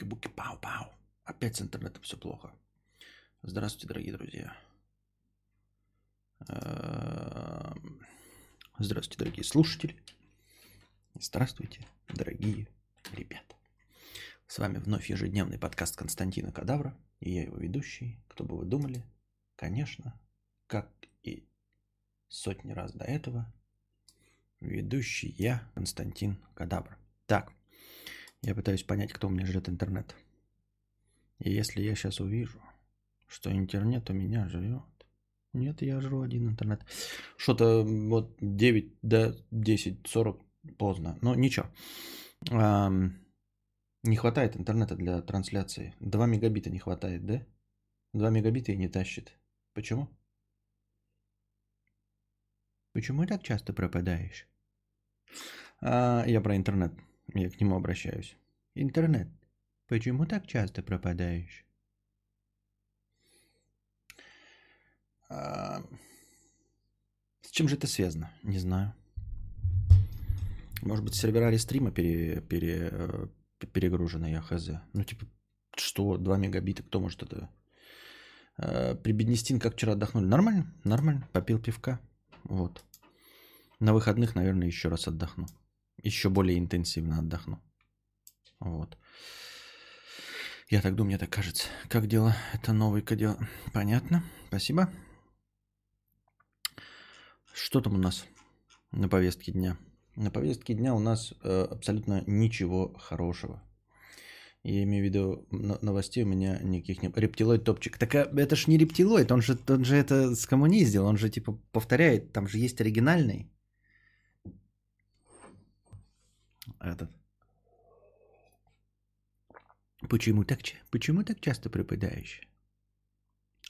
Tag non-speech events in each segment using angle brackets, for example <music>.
Буки-буки, пау-пау. Опять с интернетом все плохо. Здравствуйте, дорогие друзья. Эм, здравствуйте, дорогие слушатели. Здравствуйте, дорогие ребята. С вами вновь ежедневный подкаст Константина Кадавра. И я его ведущий. Кто бы вы думали? Конечно, как и сотни раз до этого, ведущий я, Константин Кадавр. Так, я пытаюсь понять, кто у меня жрет интернет. И если я сейчас увижу, что интернет у меня жрет, нет, я жру один интернет. Что-то вот 9 до 10, 40 поздно. Но ничего. Не хватает интернета для трансляции. 2 мегабита не хватает, да? 2 мегабита и не тащит. Почему? Почему так часто пропадаешь? А, я про интернет. Я к нему обращаюсь. Интернет. Почему так часто пропадаешь? А, с чем же это связано? Не знаю. Может быть, сервера рестрима пере, пере, э, перегружены, я хз. Ну, типа, что, 2 мегабита, кто может это... Э, при Беднестин как вчера отдохнули? Нормально, нормально, попил пивка. Вот. На выходных, наверное, еще раз отдохну. Еще более интенсивно отдохну. Вот. Я так думаю, мне так кажется. Как дела? Это новый кодел. Понятно. Спасибо. Что там у нас на повестке дня? На повестке дня у нас э, абсолютно ничего хорошего. Я имею в виду, новостей у меня никаких нет. Рептилоид топчик. Так а, это ж не рептилоид, он же, он же это скоммуниздил, он же типа повторяет, там же есть оригинальный. Этот. Почему так, почему так часто пропадаешь?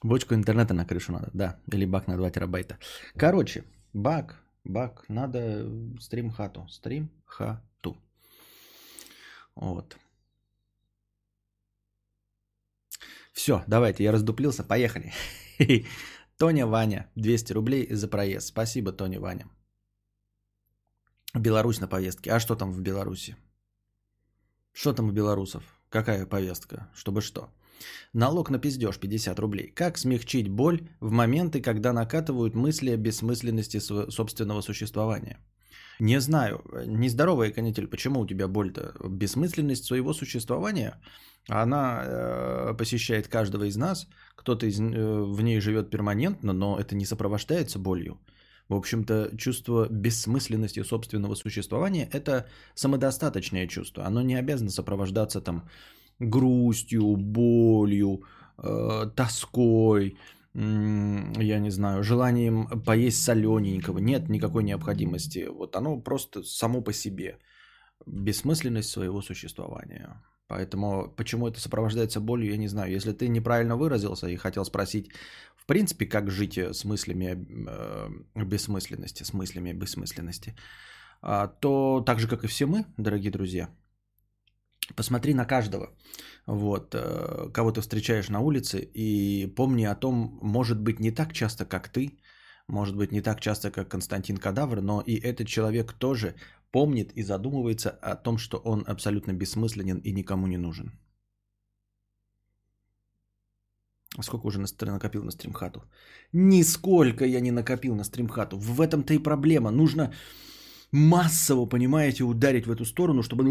Бочку интернета на крышу надо, да. Или бак на 2 терабайта. Короче, бак, бак, надо стрим-хату. Стрим-хату. Вот. Все, давайте, я раздуплился, поехали. <laughs> Тоня Ваня, 200 рублей за проезд. Спасибо, Тоня Ваня. Беларусь на повестке. А что там в Беларуси? Что там у белорусов? Какая повестка? Чтобы что? Налог на пиздеж 50 рублей. Как смягчить боль в моменты, когда накатывают мысли о бессмысленности собственного существования? Не знаю, нездоровая канитель, почему у тебя боль-то? Бессмысленность своего существования, она э, посещает каждого из нас, кто-то из, э, в ней живет перманентно, но это не сопровождается болью. В общем-то, чувство бессмысленности собственного существования – это самодостаточное чувство. Оно не обязано сопровождаться там грустью, болью, э, тоской, э, я не знаю, желанием поесть солененького. Нет никакой необходимости. Вот оно просто само по себе. Бессмысленность своего существования. Поэтому почему это сопровождается болью, я не знаю. Если ты неправильно выразился и хотел спросить, принципе, как жить э, с мыслями э, бессмысленности, с мыслями бессмысленности, а, то так же, как и все мы, дорогие друзья, посмотри на каждого, вот, э, кого ты встречаешь на улице, и помни о том, может быть, не так часто, как ты, может быть, не так часто, как Константин Кадавр, но и этот человек тоже помнит и задумывается о том, что он абсолютно бессмысленен и никому не нужен. Сколько уже накопил на стримхату? Нисколько я не накопил на стримхату. В этом-то и проблема. Нужно массово, понимаете, ударить в эту сторону, чтобы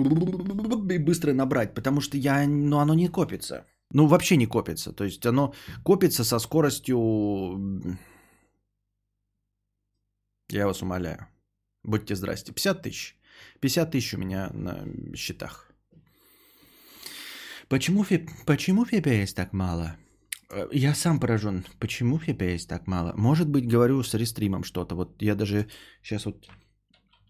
быстро набрать. Потому что я, ну, оно не копится. Ну, вообще не копится. То есть оно копится со скоростью... Я вас умоляю. Будьте здрасте. 50 тысяч. 50 тысяч у меня на счетах. Почему, почему FPS так мало? Э, я сам поражен. Почему FPS так мало? Может быть, говорю с рестримом что-то. Вот я даже сейчас вот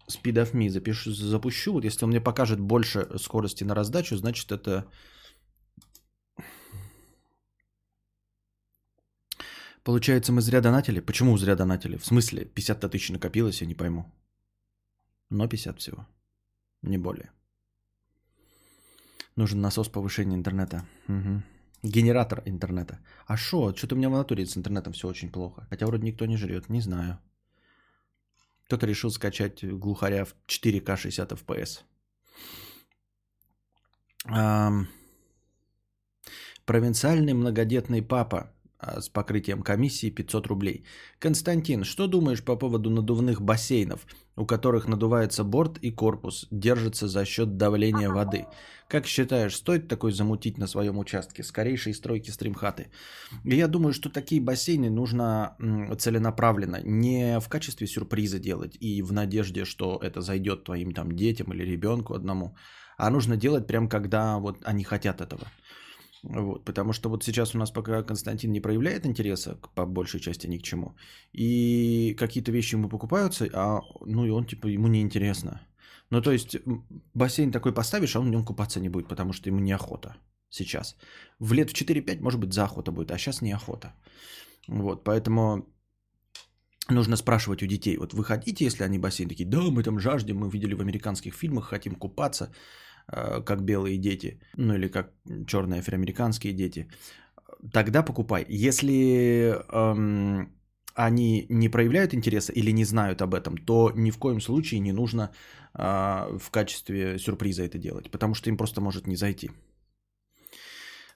Speed of Me запишу, запущу. Вот если он мне покажет больше скорости на раздачу, значит это... Получается, мы зря донатили? Почему зря донатили? В смысле, 50 тысяч накопилось, я не пойму. Но 50 всего. Не более. Нужен насос повышения интернета. Угу. Генератор интернета. А что? Что-то у меня в натуре с интернетом все очень плохо. Хотя вроде никто не жрет, не знаю. Кто-то решил скачать глухаря в 4К 60 FPS. Провинциальный многодетный папа с покрытием комиссии 500 рублей. Константин, что думаешь по поводу надувных бассейнов, у которых надувается борт и корпус, держится за счет давления воды? Как считаешь, стоит такой замутить на своем участке? Скорейшей стройки стримхаты. Я думаю, что такие бассейны нужно целенаправленно, не в качестве сюрприза делать и в надежде, что это зайдет твоим там детям или ребенку одному, а нужно делать прям когда вот они хотят этого. Вот, потому что вот сейчас у нас пока Константин не проявляет интереса по большей части ни к чему. И какие-то вещи ему покупаются, а ну и он типа ему не интересно. Ну то есть бассейн такой поставишь, а он в нем купаться не будет, потому что ему неохота сейчас. В лет в 4-5 может быть заохота будет, а сейчас неохота. Вот, поэтому нужно спрашивать у детей, вот вы хотите, если они бассейн такие, да, мы там жаждем, мы видели в американских фильмах, хотим купаться. Э, как белые дети, ну или как черные афроамериканские дети, тогда покупай. Если эм, они не проявляют интереса или не знают об этом, то ни в коем случае не нужно э, в качестве сюрприза это делать, потому что им просто может не зайти.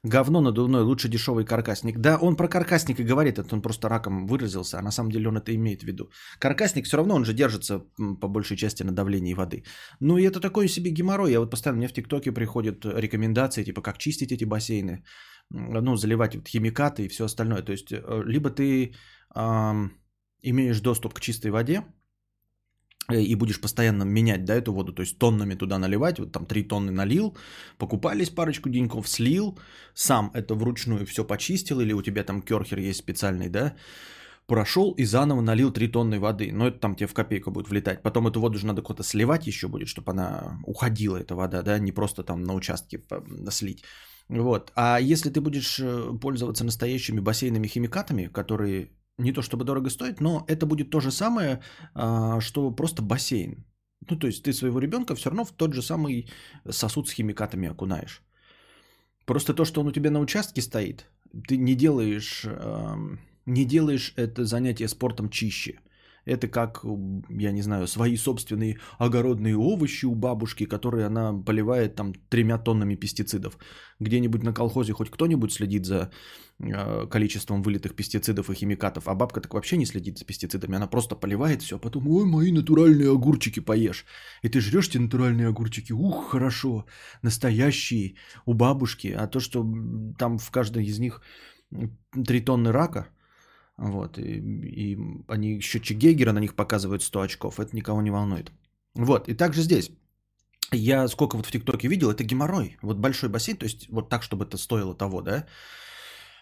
Говно надувной, лучше дешевый каркасник. Да, он про каркасник и говорит, это он просто раком выразился, а на самом деле он это имеет в виду. Каркасник все равно, он же держится по большей части на давлении воды. Ну и это такой себе геморрой. Я вот постоянно, мне в ТикТоке приходят рекомендации, типа как чистить эти бассейны, ну, заливать вот химикаты и все остальное. То есть, э, либо ты э, имеешь доступ к чистой воде, и будешь постоянно менять, да, эту воду, то есть тоннами туда наливать, вот там 3 тонны налил, покупались парочку деньков, слил, сам это вручную все почистил, или у тебя там керхер есть специальный, да, прошел и заново налил 3 тонны воды, но это там тебе в копейку будет влетать, потом эту воду же надо куда-то сливать еще будет, чтобы она уходила, эта вода, да, не просто там на участке слить. Вот. А если ты будешь э, пользоваться настоящими бассейными химикатами, которые не то чтобы дорого стоит, но это будет то же самое, а, что просто бассейн. Ну, то есть ты своего ребенка все равно в тот же самый сосуд с химикатами окунаешь. Просто то, что он у тебя на участке стоит, ты не делаешь, не делаешь это занятие спортом чище. Это как, я не знаю, свои собственные огородные овощи у бабушки, которые она поливает там тремя тоннами пестицидов. Где-нибудь на колхозе хоть кто-нибудь следит за э, количеством вылитых пестицидов и химикатов, а бабка так вообще не следит за пестицидами. Она просто поливает все, а потом, ой, мои натуральные огурчики поешь. И ты жрешь эти натуральные огурчики, ух, хорошо, настоящие, у бабушки. А то, что там в каждой из них три тонны рака – вот, и, и они счетчик Гейгера на них показывают 100 очков, это никого не волнует. Вот, и также здесь. Я сколько вот в ТикТоке видел, это геморрой. Вот большой бассейн, то есть вот так, чтобы это стоило того, да?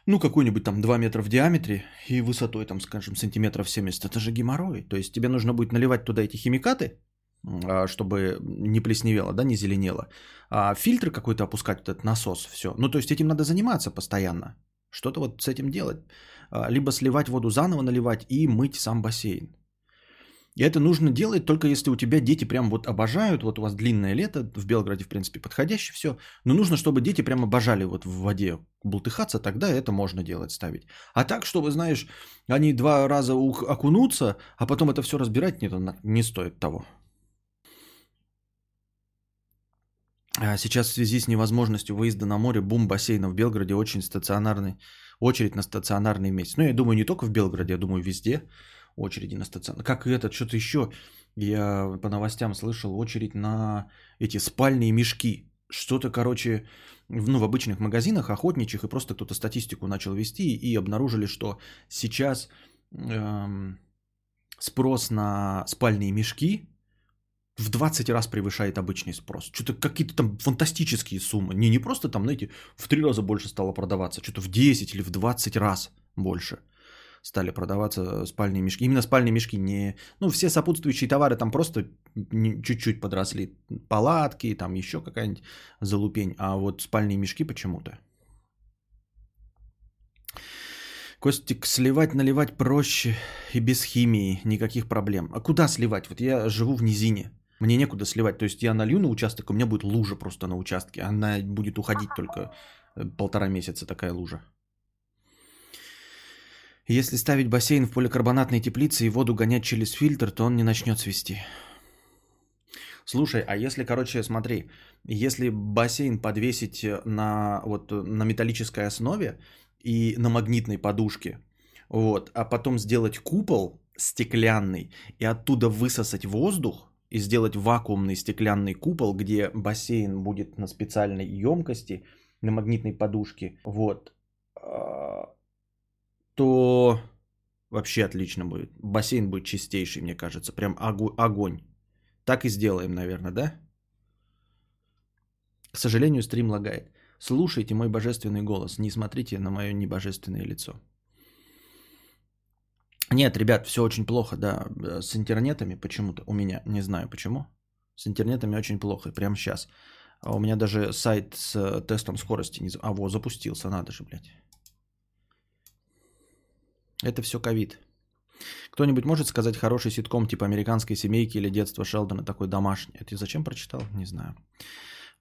Ну, какой-нибудь там 2 метра в диаметре и высотой, там, скажем, сантиметров 70. Это же геморрой. То есть тебе нужно будет наливать туда эти химикаты, а, чтобы не плесневело, да, не зеленело. А фильтр какой-то опускать, вот этот насос, все. Ну, то есть этим надо заниматься постоянно. Что-то вот с этим делать. А, либо сливать воду заново, наливать и мыть сам бассейн. И это нужно делать только если у тебя дети прям вот обожают, вот у вас длинное лето, в Белграде, в принципе, подходящее все, но нужно, чтобы дети прям обожали вот в воде бултыхаться, тогда это можно делать, ставить. А так, чтобы, знаешь, они два раза окунутся, а потом это все разбирать, нет, не стоит того. А сейчас в связи с невозможностью выезда на море, бум бассейна в Белграде очень стационарный очередь на стационарный месяц. Ну, я думаю, не только в Белграде, я думаю, везде очереди на стационар. Как это, что-то еще, я по новостям слышал, очередь на эти спальные мешки. Что-то, короче, ну, в обычных магазинах, охотничьих, и просто кто-то статистику начал вести, и обнаружили, что сейчас эм, спрос на спальные мешки в 20 раз превышает обычный спрос. Что-то какие-то там фантастические суммы. Не, не просто там, знаете, в 3 раза больше стало продаваться, что-то в 10 или в 20 раз больше стали продаваться спальные мешки. Именно спальные мешки, не... Ну, все сопутствующие товары там просто чуть-чуть подросли. Палатки, там еще какая-нибудь залупень. А вот спальные мешки почему-то. Костик, сливать, наливать проще и без химии, никаких проблем. А куда сливать? Вот я живу в низине. Мне некуда сливать. То есть я налью на участок, у меня будет лужа просто на участке. Она будет уходить только э, полтора месяца такая лужа. Если ставить бассейн в поликарбонатной теплице и воду гонять через фильтр, то он не начнет свисти. Слушай, а если, короче, смотри, если бассейн подвесить на, вот, на металлической основе и на магнитной подушке, вот, а потом сделать купол стеклянный и оттуда высосать воздух и сделать вакуумный стеклянный купол, где бассейн будет на специальной емкости, на магнитной подушке, вот, а, то вообще отлично будет. Бассейн будет чистейший, мне кажется, прям огонь. Так и сделаем, наверное, да? К сожалению, стрим лагает. Слушайте мой божественный голос, не смотрите на мое небожественное лицо. Нет, ребят, все очень плохо, да, с интернетами почему-то у меня, не знаю почему. С интернетами очень плохо, и прямо сейчас. А у меня даже сайт с э, тестом скорости не... А, вот, запустился, надо же, блядь. Это все ковид. Кто-нибудь может сказать хороший ситком типа «Американской семейки» или «Детство Шелдона» такой домашний? Это зачем прочитал? Не знаю.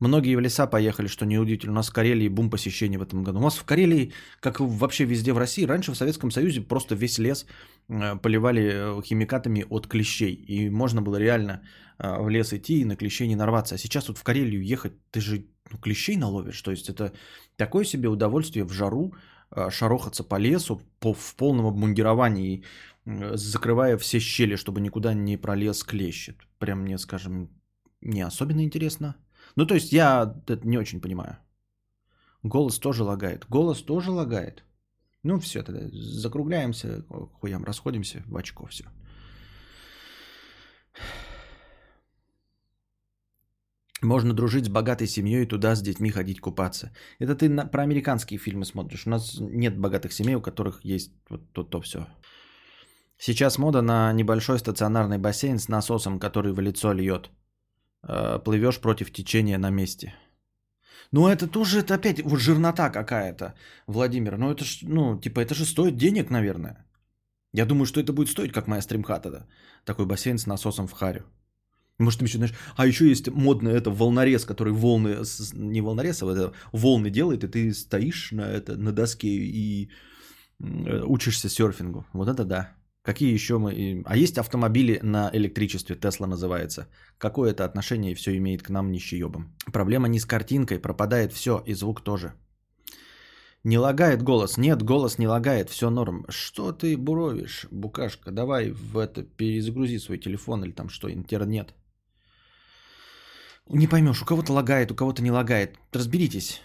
Многие в леса поехали, что неудивительно. У нас в Карелии бум посещений в этом году. У нас в Карелии, как вообще везде в России, раньше в Советском Союзе просто весь лес э, поливали э, химикатами от клещей. И можно было реально э, в лес идти и на клещей не нарваться. А сейчас вот в Карелию ехать, ты же ну, клещей наловишь. То есть это такое себе удовольствие в жару шарохаться по лесу по, в полном обмундировании, закрывая все щели, чтобы никуда не пролез клещ. Прям мне, скажем, не особенно интересно. Ну, то есть я это не очень понимаю. Голос тоже лагает. Голос тоже лагает. Ну, все, тогда закругляемся, хуям, расходимся в очко, все. Можно дружить с богатой семьей и туда с детьми ходить купаться. Это ты на, про американские фильмы смотришь. У нас нет богатых семей, у которых есть вот то, то все. Сейчас мода на небольшой стационарный бассейн с насосом, который в лицо льет. Э, плывешь против течения на месте. Ну, это тоже, это опять вот жирнота какая-то, Владимир. Ну, это ж, ну, типа, это же стоит денег, наверное. Я думаю, что это будет стоить, как моя стримхата, да. Такой бассейн с насосом в харю. Может, ты еще знаешь, а еще есть модный это волнорез, который волны, не волнорез, а это волны делает, и ты стоишь на, это, на доске и э, учишься серфингу. Вот это да. Какие еще мы... А есть автомобили на электричестве, Тесла называется. Какое это отношение все имеет к нам нищеебам? Проблема не с картинкой, пропадает все, и звук тоже. Не лагает голос. Нет, голос не лагает, все норм. Что ты буровишь, букашка? Давай в это перезагрузи свой телефон или там что, интернет. Не поймешь, у кого-то лагает, у кого-то не лагает. Разберитесь.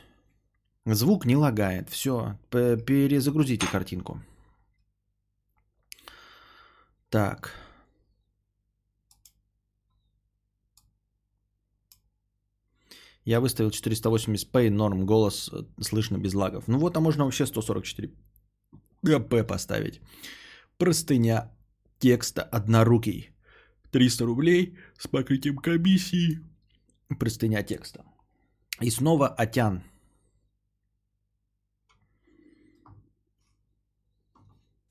Звук не лагает. Все, перезагрузите картинку. Так. Я выставил 480p норм, голос э, слышно без лагов. Ну вот, а можно вообще 144 ГП поставить. Простыня текста однорукий. 300 рублей с покрытием комиссии. Простыня текста. И снова Атян.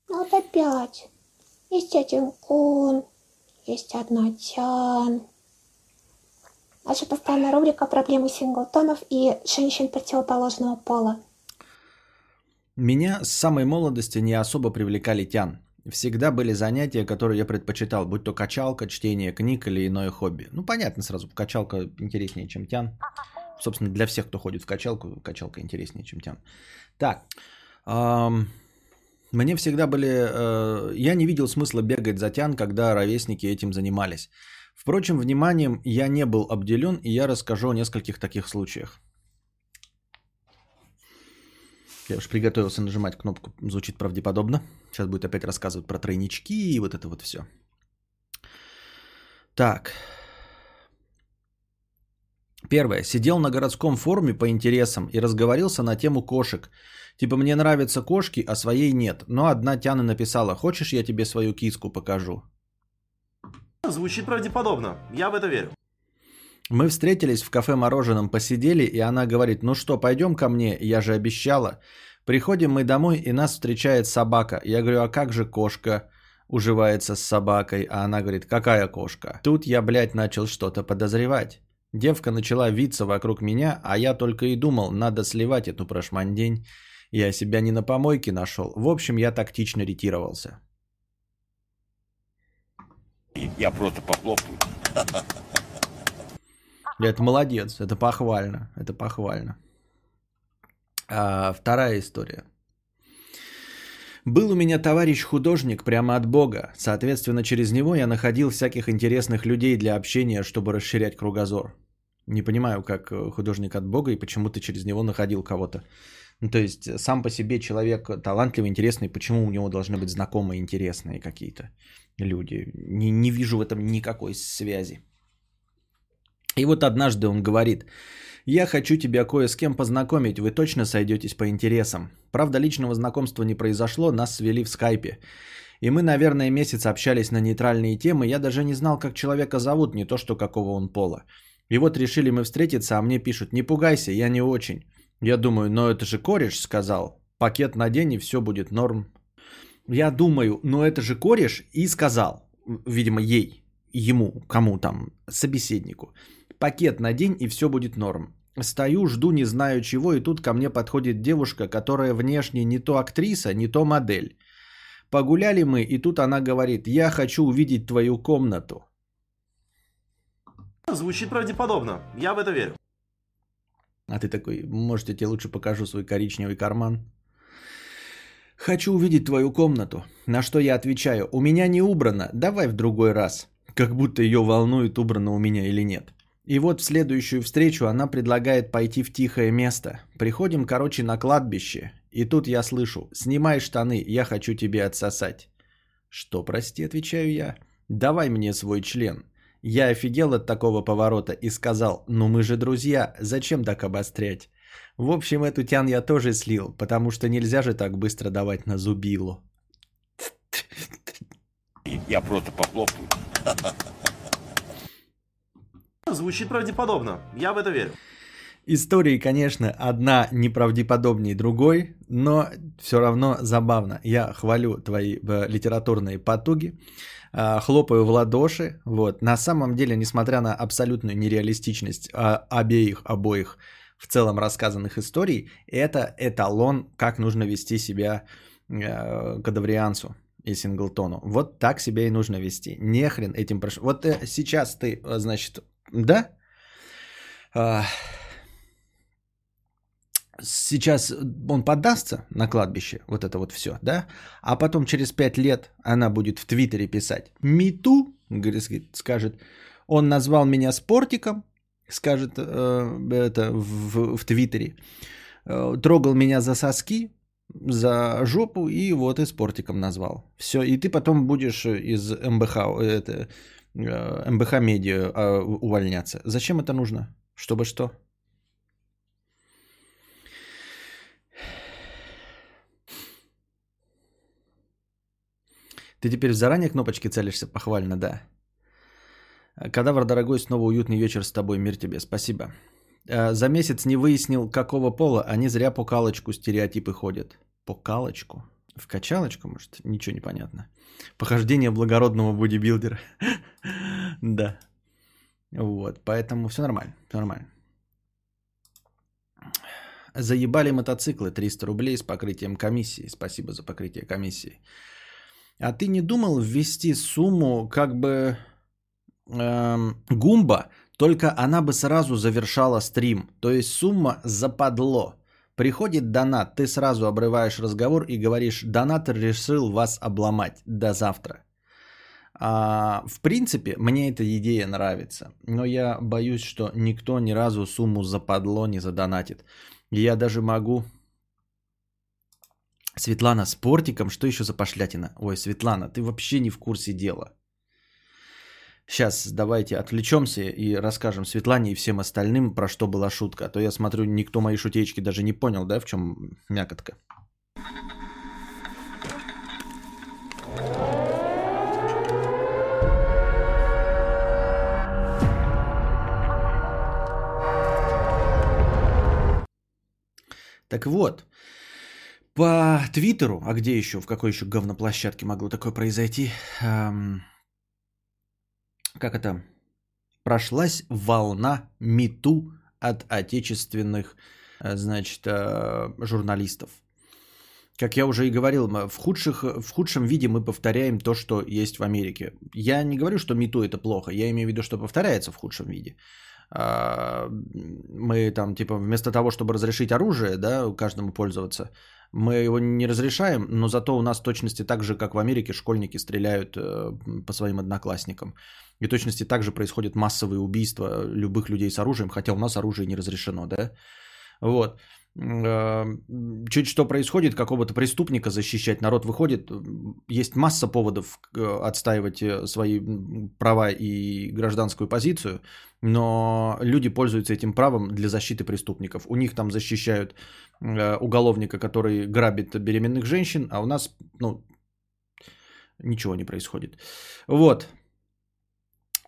Вот опять. Есть один кун, есть одна тян. Наша постоянная рубрика «Проблемы синглтонов и женщин противоположного пола». Меня с самой молодости не особо привлекали тян. Всегда были занятия, которые я предпочитал, будь то качалка, чтение книг или иное хобби. Ну, понятно сразу, качалка интереснее, чем тян. Собственно, для всех, кто ходит в качалку, качалка интереснее, чем тян. Так, эм, мне всегда были... Э, я не видел смысла бегать за тян, когда ровесники этим занимались. Впрочем, вниманием я не был обделен, и я расскажу о нескольких таких случаях. Я уж приготовился нажимать кнопку, звучит правдеподобно. Сейчас будет опять рассказывать про тройнички и вот это вот все. Так. Первое. Сидел на городском форуме по интересам и разговорился на тему кошек. Типа мне нравятся кошки, а своей нет. Но одна Тяна написала, хочешь я тебе свою киску покажу? Звучит правдеподобно. Я в это верю. Мы встретились в кафе мороженом, посидели, и она говорит, ну что, пойдем ко мне, я же обещала. Приходим мы домой, и нас встречает собака. Я говорю, а как же кошка уживается с собакой? А она говорит, какая кошка? Тут я, блядь, начал что-то подозревать. Девка начала виться вокруг меня, а я только и думал, надо сливать эту прошмандень. Я себя не на помойке нашел. В общем, я тактично ретировался. Я просто похлопаю. Это молодец, это похвально, это похвально. А, вторая история. Был у меня товарищ художник прямо от Бога. Соответственно, через него я находил всяких интересных людей для общения, чтобы расширять кругозор. Не понимаю, как э, художник от Бога и почему ты через него находил кого-то. Ну, то есть сам по себе человек талантливый, интересный, почему у него должны быть знакомые, интересные какие-то люди. Не, не вижу в этом никакой связи. И вот однажды он говорит, я хочу тебя кое с кем познакомить, вы точно сойдетесь по интересам. Правда, личного знакомства не произошло, нас свели в скайпе. И мы, наверное, месяц общались на нейтральные темы, я даже не знал, как человека зовут, не то что какого он пола. И вот решили мы встретиться, а мне пишут, не пугайся, я не очень. Я думаю, но это же кореш сказал, пакет на день и все будет норм. Я думаю, но это же кореш и сказал, видимо, ей, ему, кому там, собеседнику. Пакет на день и все будет норм. Стою, жду, не знаю чего, и тут ко мне подходит девушка, которая внешне не то актриса, не то модель. Погуляли мы, и тут она говорит, я хочу увидеть твою комнату. Звучит правдеподобно. Я в это верю. А ты такой, может, я тебе лучше покажу свой коричневый карман? Хочу увидеть твою комнату. На что я отвечаю, у меня не убрано, давай в другой раз. Как будто ее волнует, убрано у меня или нет. И вот в следующую встречу она предлагает пойти в тихое место. Приходим, короче, на кладбище. И тут я слышу, снимай штаны, я хочу тебе отсосать. Что, прости, отвечаю я. Давай мне свой член. Я офигел от такого поворота и сказал, ну мы же друзья, зачем так обострять? В общем, эту тян я тоже слил, потому что нельзя же так быстро давать на зубилу. Я просто похлопаю. Звучит правдеподобно. Я в это верю. Истории, конечно, одна неправдеподобнее другой, но все равно забавно. Я хвалю твои э, литературные потуги, э, хлопаю в ладоши. Вот. На самом деле, несмотря на абсолютную нереалистичность э, обеих, обоих в целом рассказанных историй, это эталон, как нужно вести себя кадаврианцу и Синглтону. Вот так себя и нужно вести. Не хрен этим прошу. Вот сейчас ты, значит, да? Сейчас он поддастся на кладбище, вот это вот все, да? А потом через пять лет она будет в Твиттере писать «Миту», скажет, он назвал меня спортиком, скажет э, это в, в Твиттере, э, трогал меня за соски, за жопу и вот и спортиком назвал. Все, и ты потом будешь из МБХ, это, Э, МБХ медиа э, увольняться. Зачем это нужно? Чтобы что? Ты теперь заранее кнопочки целишься? Похвально, да. Кадавр, дорогой, снова уютный вечер с тобой. Мир тебе. Спасибо. Э, за месяц не выяснил, какого пола. Они зря по калочку стереотипы ходят. По калочку? В качалочку, может? Ничего не понятно. Похождение благородного бодибилдера. <laughs> Да. Вот, поэтому все нормально, все нормально. Заебали мотоциклы 300 рублей с покрытием комиссии. Спасибо за покрытие комиссии. А ты не думал ввести сумму как бы эм, гумба, только она бы сразу завершала стрим. То есть сумма западло. Приходит донат, ты сразу обрываешь разговор и говоришь, донатор решил вас обломать. До завтра. А, в принципе, мне эта идея нравится, но я боюсь, что никто ни разу сумму западло не задонатит. Я даже могу... Светлана, с портиком, что еще за пошлятина? Ой, Светлана, ты вообще не в курсе дела. Сейчас давайте отвлечемся и расскажем Светлане и всем остальным, про что была шутка. А то я смотрю, никто мои шутечки даже не понял, да, в чем мякотка. Так вот, по Твиттеру, а где еще, в какой еще говноплощадке могло такое произойти? Эм, как это, прошлась волна мету от отечественных, э, значит, э, журналистов. Как я уже и говорил, в, худших, в худшем виде мы повторяем то, что есть в Америке. Я не говорю, что мету это плохо, я имею в виду, что повторяется в худшем виде. а, мы там, типа, вместо того, чтобы разрешить оружие, да, каждому пользоваться, мы его не разрешаем, но зато у нас точности так же, как в Америке, школьники стреляют э, по своим одноклассникам. И точности также происходят массовые убийства любых людей с оружием, хотя у нас оружие не разрешено, да. Вот. Э, чуть что происходит, какого-то преступника защищать, народ выходит, есть масса поводов э, отстаивать э, свои права и гражданскую позицию, но люди пользуются этим правом для защиты преступников. У них там защищают уголовника, который грабит беременных женщин, а у нас, ну, ничего не происходит. Вот.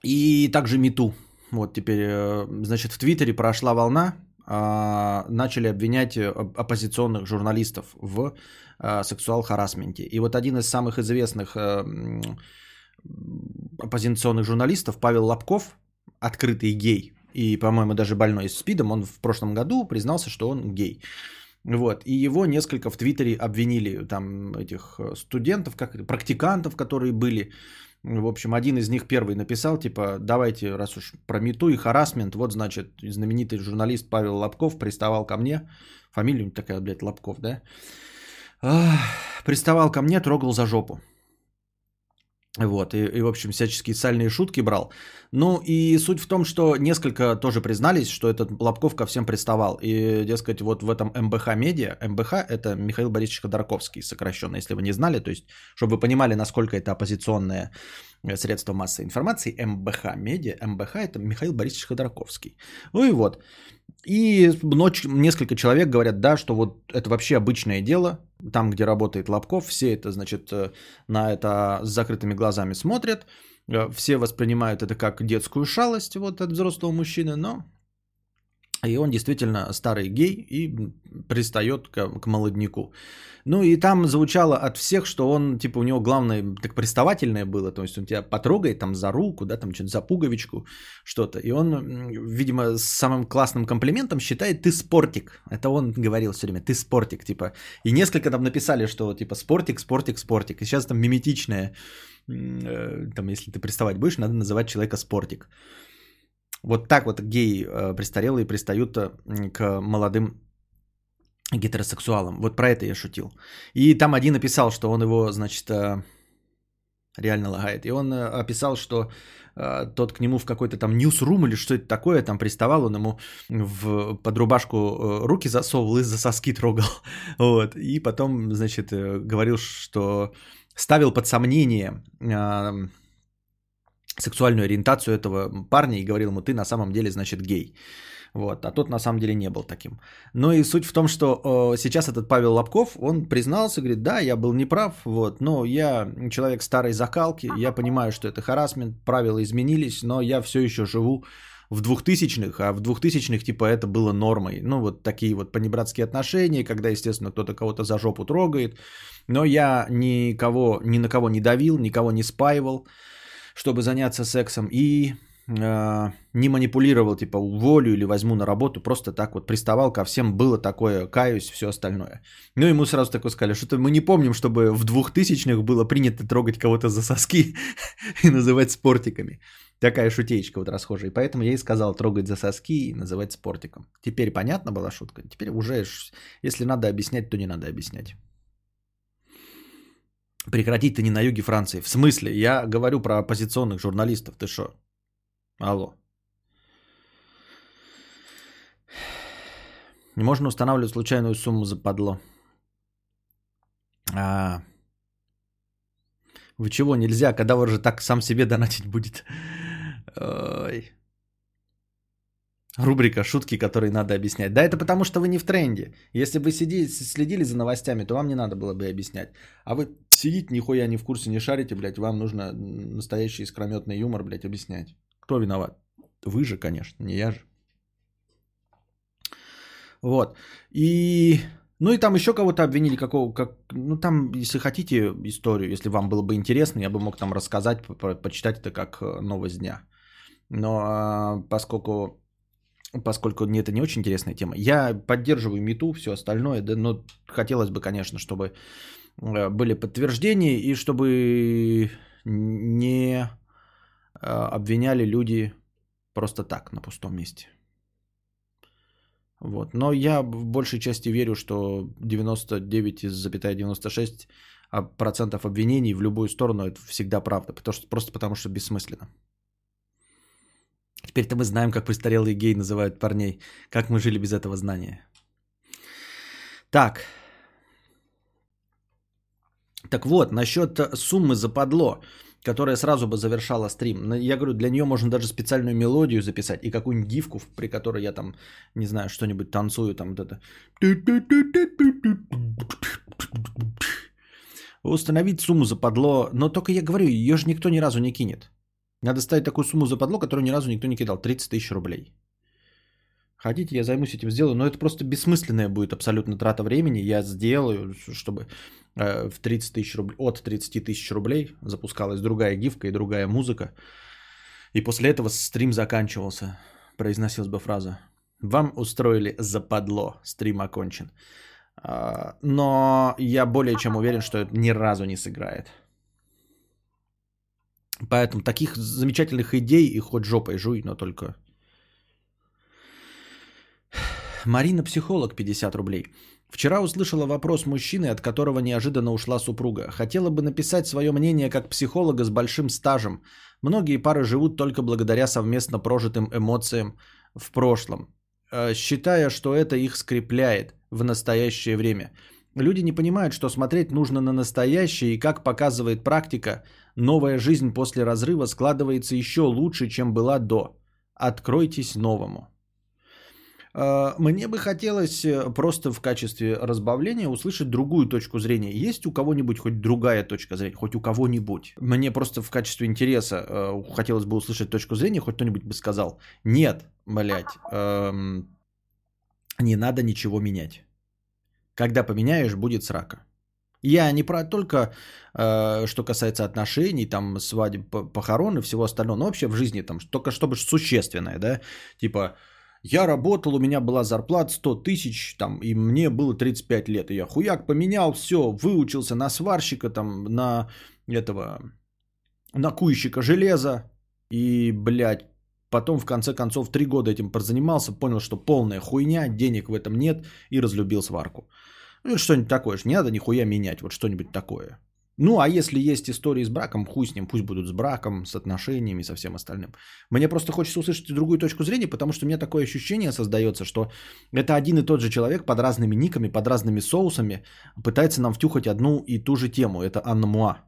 И также МИТУ. Вот теперь, значит, в Твиттере прошла волна, а, начали обвинять э, оппозиционных журналистов в а, сексуал-харасменте. И вот один из самых известных э, оппозиционных журналистов, Павел Лобков, открытый гей, и, по-моему, даже больной СПИДом, он в прошлом году признался, что он гей. Вот. И его несколько в Твиттере обвинили, там, этих э, студентов, как практикантов, которые были в общем, один из них первый написал, типа, давайте, раз уж про мету и харасмент, вот, значит, знаменитый журналист Павел Лобков приставал ко мне, фамилия у него такая, блядь, Лобков, да, приставал ко мне, трогал за жопу. Вот, и, и, в общем, всяческие сальные шутки брал. Ну, и суть в том, что несколько тоже признались, что этот Лобков ко всем приставал. И, дескать, вот в этом МБХ Медиа, МБХ – это Михаил Борисович Ходорковский, сокращенно, если вы не знали, то есть, чтобы вы понимали, насколько это оппозиционное э, средство массовой информации, МБХ Медиа, МБХ – это Михаил Борисович Ходорковский. Ну и вот. И ночь, несколько человек говорят, да, что вот это вообще обычное дело, там, где работает Лобков, все это, значит, э, на это с закрытыми глазами смотрят, все воспринимают это как детскую шалость вот от взрослого мужчины, но и он действительно старый гей и пристает к, к молодняку. Ну и там звучало от всех, что он, типа, у него главное, так приставательное было, то есть он тебя потрогает там за руку, да, там что-то за пуговичку, что-то. И он, видимо, с самым классным комплиментом считает, ты спортик. Это он говорил все время, ты спортик, типа. И несколько там написали, что, типа, спортик, спортик, спортик. И сейчас там миметичное, э, там, если ты приставать будешь, надо называть человека спортик. Вот так вот геи э, престарелые пристают э, к молодым гетеросексуалам. Вот про это я шутил. И там один написал, что он его, значит, э, реально лагает. И он описал, что тот к нему в какой-то там ньюсрум или что это такое, там приставал, он ему в, под рубашку руки засовывал и за соски трогал. <laughs> Вот. И потом, значит, говорил, что ставил под сомнение сексуальную ориентацию этого парня и говорил ему, ты на самом деле, значит, гей. Вот, а тот на самом деле не был таким. Ну и суть в том, что э, сейчас этот Павел Лобков, он признался, говорит, да, я был неправ, вот, но я человек старой закалки, я понимаю, что это харасмент, правила изменились, но я все еще живу в двухтысячных, а в двухтысячных типа это было нормой. Ну вот такие вот понебратские отношения, когда, естественно, кто-то кого-то за жопу трогает. Но я никого, ни на кого не давил, никого не спаивал чтобы заняться сексом, и э, не манипулировал, типа, уволю или возьму на работу, просто так вот приставал ко всем, было такое, каюсь, все остальное. Ну, ему сразу такое сказали, что мы не помним, чтобы в двухтысячных было принято трогать кого-то за соски <laughs> и называть спортиками. Такая шутеечка вот расхожая. И поэтому я и сказал трогать за соски и называть спортиком. Теперь понятна была шутка? Теперь уже, если надо объяснять, то не надо объяснять. Прекратить-то не на юге Франции. В смысле? Я говорю про оппозиционных журналистов. Ты что? Алло. Не можно устанавливать случайную сумму за подло. А, вы чего, нельзя? Когда вы же так сам себе донатить будет? Ой. Рубрика «Шутки, которые надо объяснять». Да, это потому, что вы не в тренде. Если бы сидели, следили за новостями, то вам не надо было бы объяснять. А вы сидите, нихуя не в курсе, не шарите, блядь, вам нужно настоящий искрометный юмор, блядь, объяснять. Кто виноват? Вы же, конечно, не я же. Вот. И... Ну и там еще кого-то обвинили, какого, как, ну там, если хотите историю, если вам было бы интересно, я бы мог там рассказать, по почитать это как э, новость дня. Но а, поскольку поскольку мне это не очень интересная тема. Я поддерживаю мету, все остальное, да, но хотелось бы, конечно, чтобы э, были подтверждения и чтобы не э, обвиняли люди Просто так, на пустом месте. Вот. Но я в большей части верю, что 99,96 а процентов обвинений в любую сторону это всегда правда. Потому что, просто потому что бессмысленно. Теперь-то мы знаем, как престарелые геи называют парней. Как мы жили без этого знания. Так. Так вот, насчет суммы западло, которая сразу бы завершала стрим. Я говорю, для нее можно даже специальную мелодию записать и какую-нибудь гифку, при которой я там, не знаю, что-нибудь танцую, там вот это. Установить сумму западло, но только я говорю, ее же никто ни разу не кинет. Надо ставить такую сумму западло, которую ни разу никто не кидал. 30 тысяч рублей. Хотите, я займусь этим, сделаю, но это просто бессмысленная будет абсолютно трата времени. Я сделаю, чтобы э, в 30 тысяч рублей, от 30 тысяч рублей запускалась другая гифка и другая музыка. И после этого стрим заканчивался. Произносилась бы фраза. Вам устроили западло, стрим окончен. А, но я более чем уверен, что это ни разу не сыграет. Поэтому таких замечательных идей и хоть жопой жуй, но только... Марина психолог 50 рублей. Вчера услышала вопрос мужчины, от которого неожиданно ушла супруга. Хотела бы написать свое мнение как психолога с большим стажем. Многие пары живут только благодаря совместно прожитым эмоциям в прошлом, э, считая, что это их скрепляет в настоящее время. Люди не понимают, что смотреть нужно на настоящее, и как показывает практика, новая жизнь после разрыва складывается еще лучше, чем была до. Откройтесь новому. А, мне бы хотелось э, просто в качестве разбавления услышать другую точку зрения. Есть у кого-нибудь хоть другая точка зрения? Хоть у кого-нибудь? Мне просто в качестве интереса э, хотелось бы услышать точку зрения, хоть кто-нибудь бы сказал. Нет, блядь, эм, не надо ничего менять. Когда поменяешь, будет срака. Я не про только, э, что касается отношений, там, свадеб, похорон и всего остального, но вообще в жизни, там, только чтобы существенное, да, типа, я работал, у меня была зарплата 100 тысяч, там, и мне было 35 лет, и я хуяк поменял, все, выучился на сварщика, там, на этого, на куйщика железа, и, блядь, потом, в конце концов, три года этим прозанимался, понял, что полная хуйня, денег в этом нет, и разлюбил сварку. Ну, что-нибудь такое, не надо нихуя менять, вот что-нибудь такое. Ну, а если есть истории с браком, хуй с ним, пусть будут с браком, с отношениями, со всем остальным. Мне просто хочется услышать другую точку зрения, потому что у меня такое ощущение создается, что это один и тот же человек под разными никами, под разными соусами пытается нам втюхать одну и ту же тему. Это Анна Муа.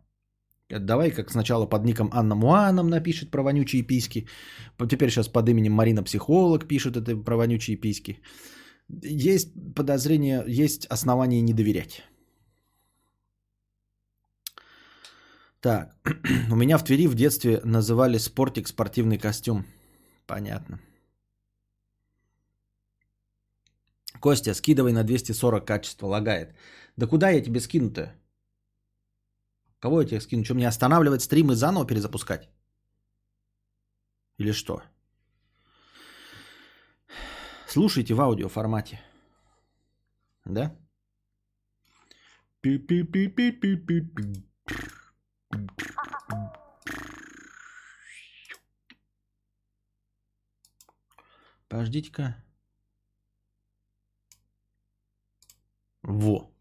Давай как сначала под ником Анна Муа нам напишет про вонючие письки. Теперь сейчас под именем Марина Психолог пишет это про вонючие письки. Есть подозрение, есть основания не доверять. Так, <clears throat> у меня в Твери в детстве называли спортик спортивный костюм. Понятно. Костя, скидывай на 240 качество, лагает. Да куда я тебе скину-то? Кого я тебе скину? Что, мне останавливать стримы заново перезапускать? Или что? Слушайте в аудиоформате. Да? Подождите-ка. Во.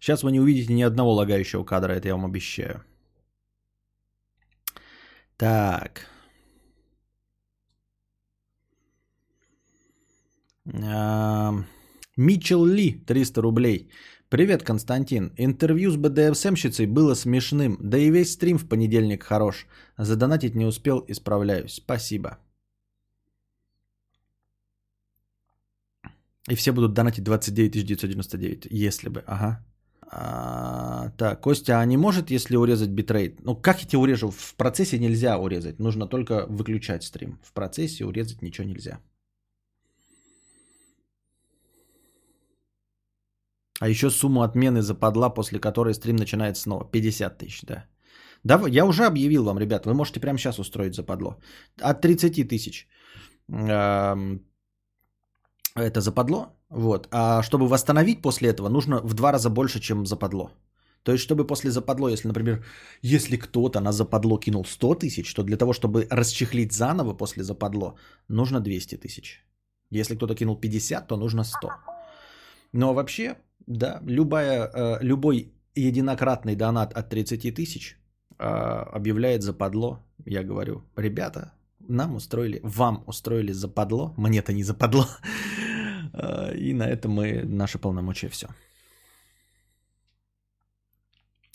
Сейчас вы не увидите ни одного лагающего кадра, это я вам обещаю. Так. Митчел Ли, 300 рублей. Привет, Константин. Интервью с БДСМщицей было смешным, да и весь стрим в понедельник хорош. Задонатить не успел, исправляюсь. Спасибо. И все будут донатить 29 999, если бы, ага. А, так, Костя, а не может, если урезать битрейт? Ну, как я тебе урежу? В процессе нельзя урезать, нужно только выключать стрим. В процессе урезать ничего нельзя. А еще сумму отмены западла, после которой стрим начинается снова. 50 тысяч, да. Да, я уже объявил вам, ребят, вы можете прямо сейчас устроить западло. От 30 тысяч. Это западло. Вот. А чтобы восстановить после этого, нужно в два раза больше, чем западло. То есть, чтобы после западло, если, например, если кто-то на западло кинул 100 тысяч, то для того, чтобы расчехлить заново после западло, нужно 200 тысяч. Если кто-то кинул 50, то нужно 100. Но вообще, да, любая, э, любой единократный донат от 30 тысяч э, объявляет западло. Я говорю, ребята, нам устроили, вам устроили западло. Мне-то не западло. <laughs> Э, и на этом мы, наши полномочия все.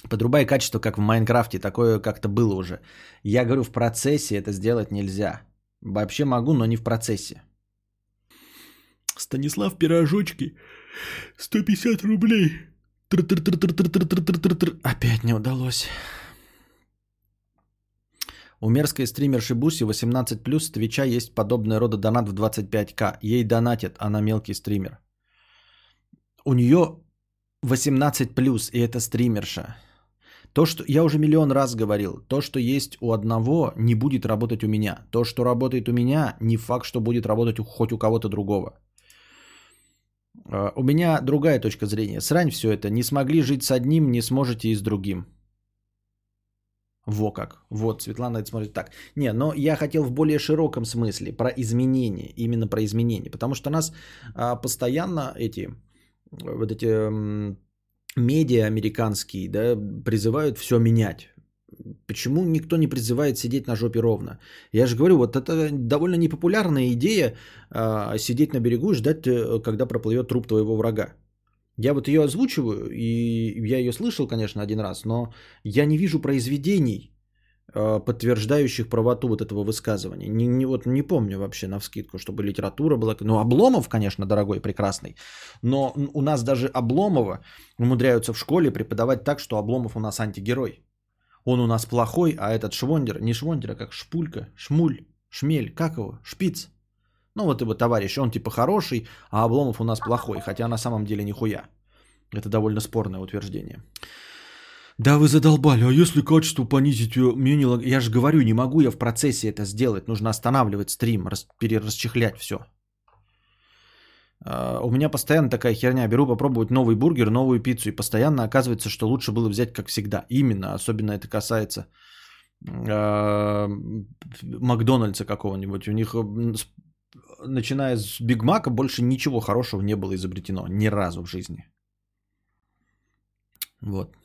Подрубай качество, как в Майнкрафте. Такое как-то было уже. Я говорю, в процессе это сделать нельзя. Вообще могу, но не в процессе. Станислав Пирожочки. 150 рублей. Тр -тр -тр Опять не удалось. У мерзкой стримерши Буси 18+, с Твича есть подобная рода донат в 25к. Ей донатят, она мелкий стример. У нее 18+, и это стримерша. То, что я уже миллион раз говорил, то, что есть у одного, не будет работать у меня. То, что работает у меня, не факт, что будет работать хоть у кого-то другого. А, У меня другая точка зрения. Срань все это. Не смогли жить с одним, не сможете и с другим. Во как. Вот, Светлана это смотрит так. Не, но я хотел в более широком смысле про изменения. Именно про изменения. Потому что нас а, постоянно эти, вот эти м, медиа американские, да, призывают все менять. Почему никто не призывает сидеть на жопе ровно? Я же говорю, вот это довольно непопулярная идея а, сидеть на берегу и ждать, э, когда проплывет труп твоего врага. Я вот ее озвучиваю, и я ее слышал, конечно, один раз, но я не вижу произведений, э, подтверждающих правоту вот этого высказывания. Не, не, вот не помню вообще на вскидку, чтобы литература была. Ну, Обломов, конечно, дорогой, прекрасный. Но у нас даже Обломова умудряются в школе преподавать так, что Обломов у нас антигерой. Он у нас плохой, а этот Швондер, не Швондер, а как Шпулька, Шмуль, Шмель, как его, Шпиц. Ну вот его товарищ, он типа хороший, а Обломов у нас плохой, хотя на самом деле нихуя. Это довольно спорное утверждение. Да, вы задолбали, а если качество понизить, э, мне не... Я же говорю, не могу я в процессе это сделать. Нужно останавливать стрим, рас... перерасчехлять все. У меня постоянно такая херня. Беру попробовать новый бургер, новую пиццу. И постоянно оказывается, что лучше было взять как всегда. Именно, особенно это касается э, Макдональдса какого-нибудь. У них, начиная с Биг Мака, больше ничего хорошего не было изобретено. Ни разу в жизни. Вот.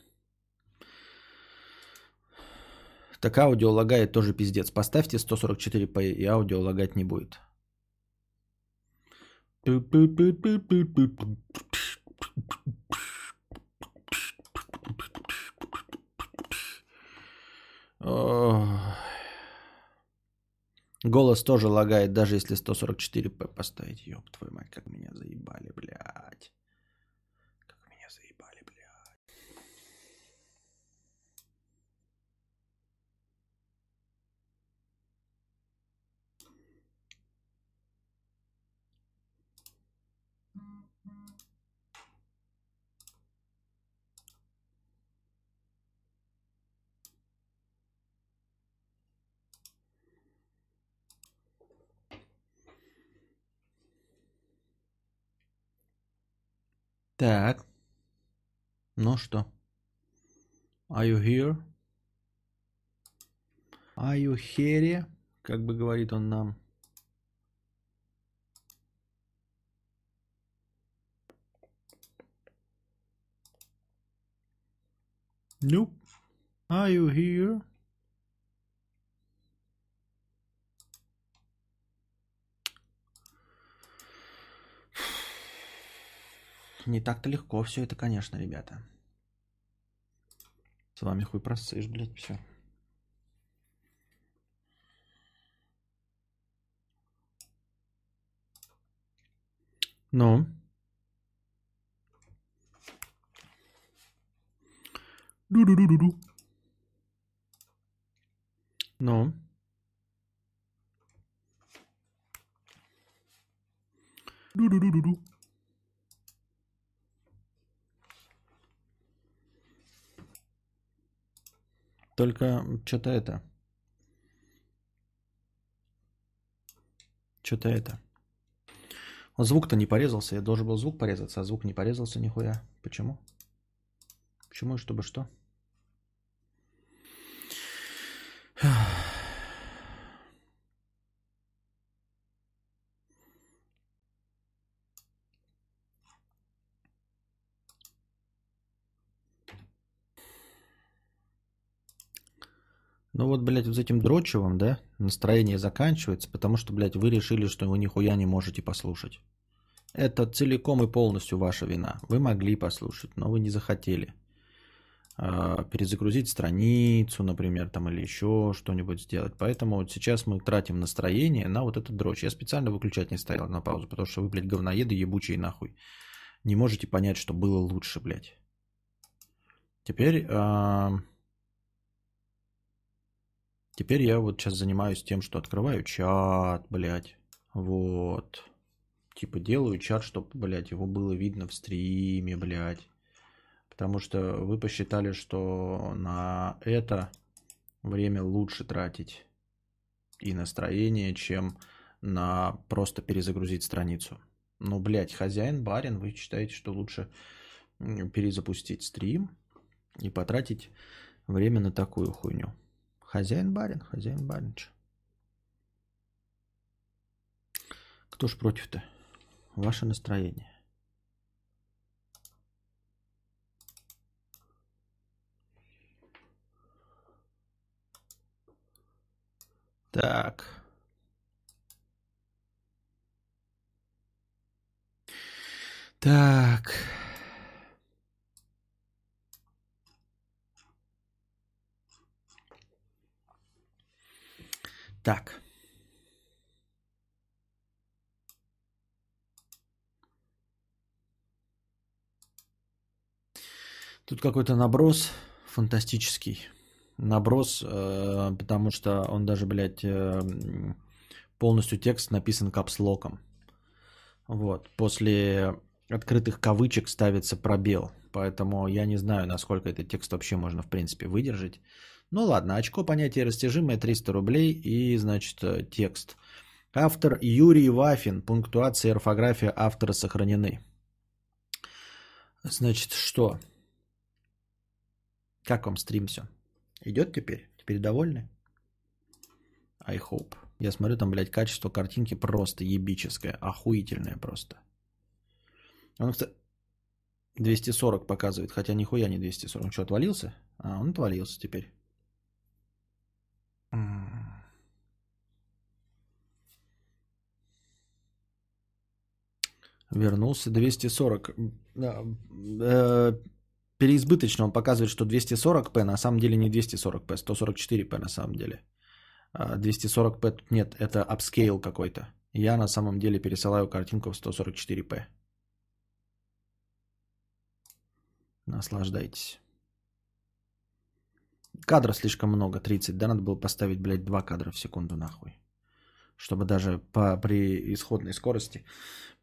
Так аудио лагает тоже пиздец. Поставьте 144p и аудио лагать не будет. Ох. Голос тоже лагает, даже если 144p поставить. Ёб твою мать, как меня заебали, блядь. Так. Ну что? Are you here? Are you here? Как бы говорит он нам. Nope. Are you here? Не так-то легко все это, конечно, ребята. С вами хуй просышь, блядь, все. Ну? Ду-ду-ду-ду-ду. Ну? Ду-ду-ду-ду-ду. Только что-то это. Что-то это. Звук-то не порезался. Я должен был звук порезаться, а звук не порезался нихуя. Почему? Почему и чтобы что? Ну вот, блядь, вот с этим дрочевым, да, настроение заканчивается, потому что, блядь, вы решили, что вы нихуя не можете послушать. Это целиком и полностью ваша вина. Вы могли послушать, но вы не захотели. А, перезагрузить страницу, например, там или еще что-нибудь сделать. Поэтому вот сейчас мы тратим настроение на вот этот дрочь. Я специально выключать не ставил на паузу, потому что вы, блядь, говноеды ебучие нахуй. Не можете понять, что было лучше, блядь. Теперь... а, Теперь я вот сейчас занимаюсь тем, что открываю чат, блядь. Вот. Типа делаю чат, чтобы, блядь, его было видно в стриме, блядь. Потому что вы посчитали, что на это время лучше тратить и настроение, чем на просто перезагрузить страницу. Ну, блядь, хозяин, барин, вы считаете, что лучше перезапустить стрим и потратить время на такую хуйню. Хозяин барин, хозяин барин. чё. Кто ж против-то? Ваше настроение. Так. Так. Так. Тут какой-то наброс фантастический. Наброс, э, потому что он даже, блядь, э, полностью текст написан капслоком. Вот. После открытых кавычек ставится пробел. Поэтому я не знаю, насколько этот текст вообще можно, в принципе, выдержать. Ну ладно, очко понятие растяжимое 300 рублей и, значит, э, текст. Автор Юрий Вафин. Пунктуация и орфография автора сохранены. Значит, что? Как вам стрим все? Идет теперь? Теперь довольны? I hope. Я смотрю, там, блядь, качество картинки просто ебическое. Охуительное просто. Он, кстати, 240 показывает, хотя нихуя не 240. Он что, отвалился? А, он отвалился теперь. Вернулся 240. Да, э, Переизбыточно он показывает, что 240p, на самом деле не 240p, 144p на самом деле. А 240p тут нет, это upscale какой-то. Я на самом деле пересылаю картинку в 144p. Наслаждайтесь. Кадров слишком много, 30. Да, надо было поставить, блядь, 2 кадра в секунду нахуй. Чтобы даже по, при исходной скорости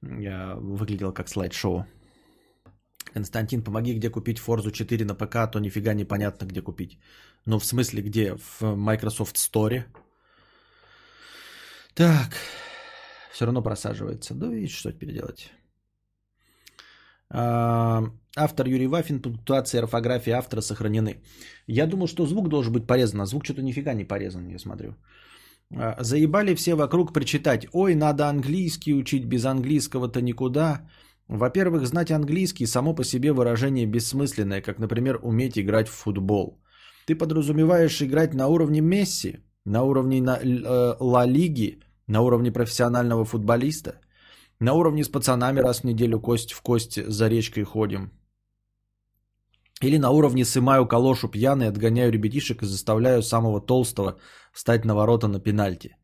я выглядел как слайд-шоу. Константин, помоги, где купить Forza 4 на ПК, а то нифига непонятно, где купить. Ну, в смысле, где? В Microsoft Store? Так, все равно просаживается. Да и что теперь делать? Автор Юрий Вафин, пунктуация орфография автора сохранены. Я думал, что звук должен быть порезан, а звук что-то нифига не порезан, я смотрю. А, Заебали все вокруг причитать. Ой, надо английский учить, без английского-то никуда. Во-первых, знать английский само по себе выражение бессмысленное, как, например, уметь играть в футбол. Ты подразумеваешь играть на уровне Месси, на уровне на, э, Ла Лиги, на уровне профессионального футболиста, на уровне с пацанами раз в неделю кость в кость за речкой ходим. Или на уровне сымаю калошу пьяный, отгоняю ребятишек и заставляю самого толстого встать на ворота на пенальти.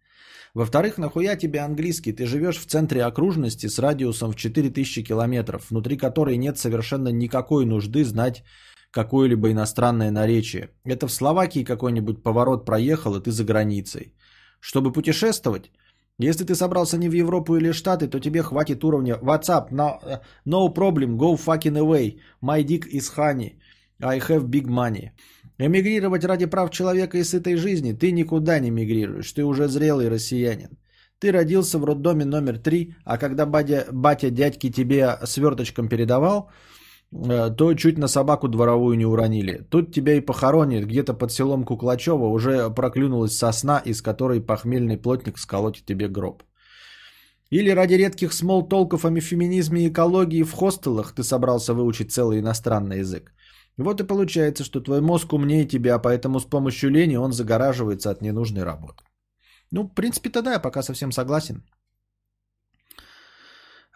Во-вторых, нахуя тебе английский? Ты живешь в центре окружности с радиусом в 4000 километров, внутри которой нет совершенно никакой нужды знать какое-либо иностранное наречие. Это в Словакии какой-нибудь поворот проехал, и ты за границей. Чтобы путешествовать, если ты собрался не в Европу или Штаты, то тебе хватит уровня WhatsApp, no, no problem, go fucking away, my dick is honey, I have big money. Эмигрировать ради прав человека и сытой жизни ты никуда не мигрируешь, ты уже зрелый россиянин. Ты родился в роддоме номер три, а когда батя, батя дядьки тебе сверточком передавал э, то чуть на собаку дворовую не уронили. Тут тебя и похоронят, где-то под селом Куклачева уже проклюнулась сосна, из которой похмельный плотник сколотит тебе гроб. Или ради редких смол-толков о феминизме и экологии в хостелах ты собрался выучить целый иностранный язык. Вот и получается, что твой мозг умнее тебя, поэтому с помощью лени он загораживается от ненужной работы. Ну, в принципе, тогда я пока совсем согласен.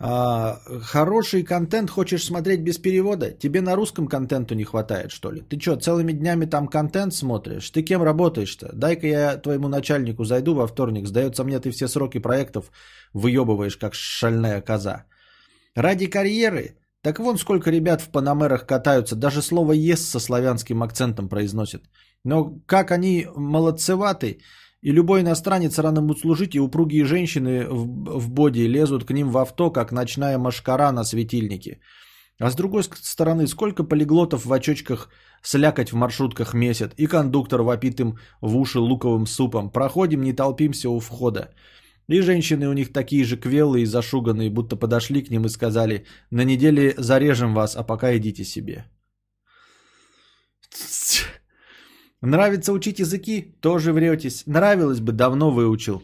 А, хороший контент хочешь смотреть без перевода? Тебе на русском контенту не хватает, что ли? Ты что, целыми днями там контент смотришь? Ты кем работаешь-то? Дай-ка я твоему начальнику зайду во вторник. Сдается мне, ты все сроки проектов выебываешь, как шальная коза. Ради карьеры? Так вон сколько ребят в панамерах катаются, даже слово «ес» со славянским акцентом произносят. Но как они молодцеваты, и любой иностранец рано будет служить, и упругие женщины в, в боди лезут к ним в авто, как ночная машкара на светильнике. А с другой стороны, сколько полиглотов в очочках слякать в маршрутках месят, и кондуктор вопит им в уши луковым супом. Проходим, не толпимся у входа. И женщины у них такие же квелые и зашуганные, будто подошли к ним и сказали, на неделе зарежем вас, а пока идите себе. Нравится учить языки? Тоже вретесь. Нравилось бы, давно выучил.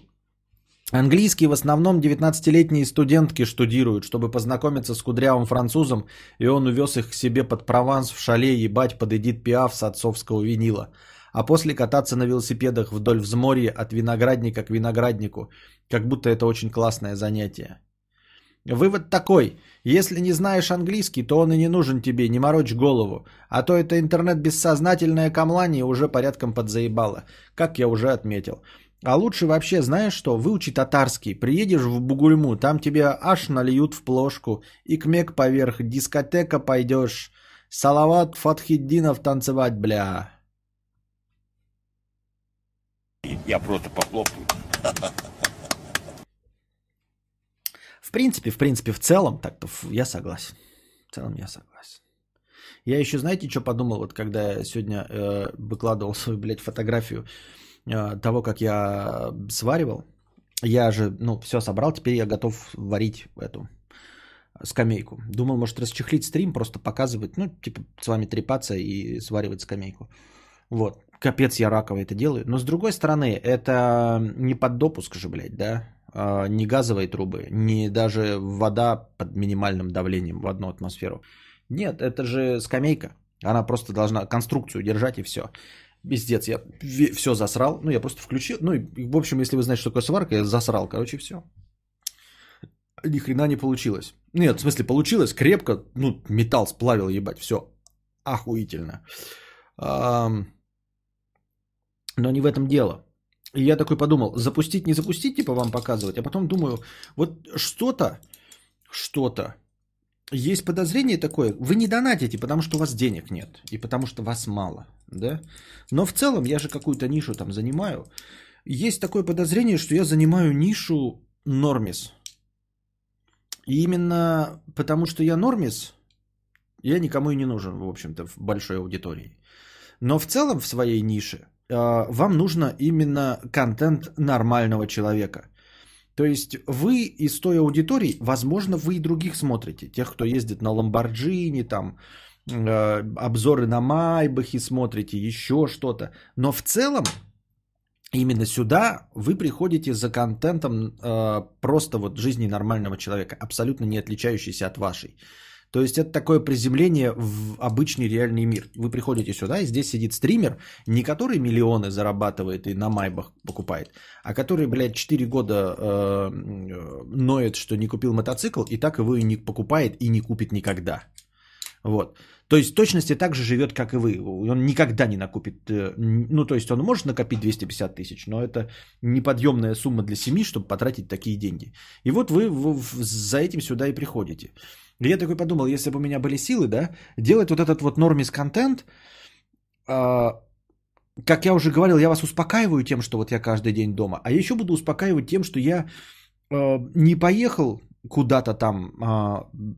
Английский в основном 19-летние студентки штудируют, чтобы познакомиться с кудрявым французом, и он увез их к себе под Прованс в шале ебать под Эдит Пиаф с отцовского винила. А после кататься на велосипедах вдоль взморья от виноградника к винограднику, как будто это очень классное занятие. Вывод такой. Если не знаешь английский, то он и не нужен тебе, не морочь голову. А то это интернет-бессознательное камлание уже порядком подзаебало, как я уже отметил. А лучше вообще, знаешь что, выучи татарский. Приедешь в Бугульму, там тебя аж нальют в плошку. И кмек поверх, дискотека пойдешь. Салават Фатхиддинов танцевать, бля. Я просто похлопаю. <laughs> Принципе, в принципе, в целом, так-то я согласен. В целом я согласен. Я еще, знаете, что подумал, вот когда я сегодня э, выкладывал <laughs> свою, блядь, фотографию э, того, как я сваривал. Я же, ну, все собрал, теперь я готов варить эту скамейку. Думал, может, расчехлить стрим, просто показывать, ну, типа, с вами трепаться и сваривать скамейку. Вот. Капец, я раково это делаю. Но с другой стороны, это не под допуск же, блядь, да? А, не газовые трубы, не даже вода под минимальным давлением в одну атмосферу. Нет, это же скамейка. Она просто должна конструкцию держать и все. Пиздец, я все засрал. Ну, я просто включил. Ну, и, в общем, если вы знаете, что такое сварка, я засрал. Короче, все. Ни хрена не получилось. Нет, в смысле, получилось крепко. Ну, металл сплавил, ебать, все. Охуительно. Но не в этом дело. И я такой подумал, запустить, не запустить, типа вам показывать, а потом думаю, вот что-то, что-то, есть подозрение такое, вы не донатите, потому что у вас денег нет, и потому что вас мало, да? Но в целом я же какую-то нишу там занимаю. Есть такое подозрение, что я занимаю нишу нормис. И именно потому что я нормис, я никому и не нужен, в общем-то, в большой аудитории. Но в целом в своей нише вам нужно именно контент нормального человека. То есть вы из той аудитории, возможно, вы и других смотрите. Тех, кто ездит на Ламборджини, там, э, обзоры на Майбахи смотрите, еще что-то. Но в целом, именно сюда вы приходите за контентом э, просто вот жизни нормального человека, абсолютно не отличающийся от вашей. То есть это такое приземление в обычный реальный мир. Вы приходите сюда, и здесь сидит стример, не который миллионы зарабатывает и на майбах покупает, а который, блядь, 4 года э, ноет, что не купил мотоцикл, и так его и не покупает и не купит никогда. Вот. То есть в точности так же живет, как и вы. Он никогда не накупит, э, ну то есть он может накопить 250 тысяч, но это неподъемная сумма для семьи, чтобы потратить такие деньги. И вот вы, вы за этим сюда и приходите. И я такой подумал, если бы у меня были силы, да, делать вот этот вот нормис контент, э, как я уже говорил, я вас успокаиваю тем, что вот я каждый день дома, а еще буду успокаивать тем, что я э, не поехал куда-то там э,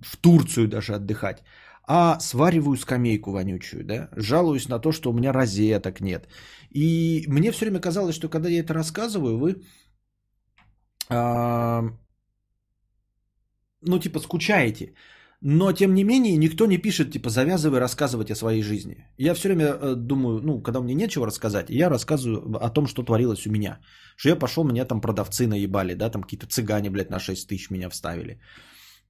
в Турцию даже отдыхать, а свариваю скамейку вонючую, да, жалуюсь на то, что у меня розеток нет. И мне все время казалось, что когда я это рассказываю, вы э, ну, типа, скучаете. Но, тем не менее, никто не пишет, типа, завязывай рассказывать о своей жизни. Я все время э, думаю, ну, когда мне нечего рассказать, я рассказываю о том, что творилось у меня. Что я пошел, меня там продавцы наебали, да, там какие-то цыгане, блядь, на 6 тысяч меня вставили.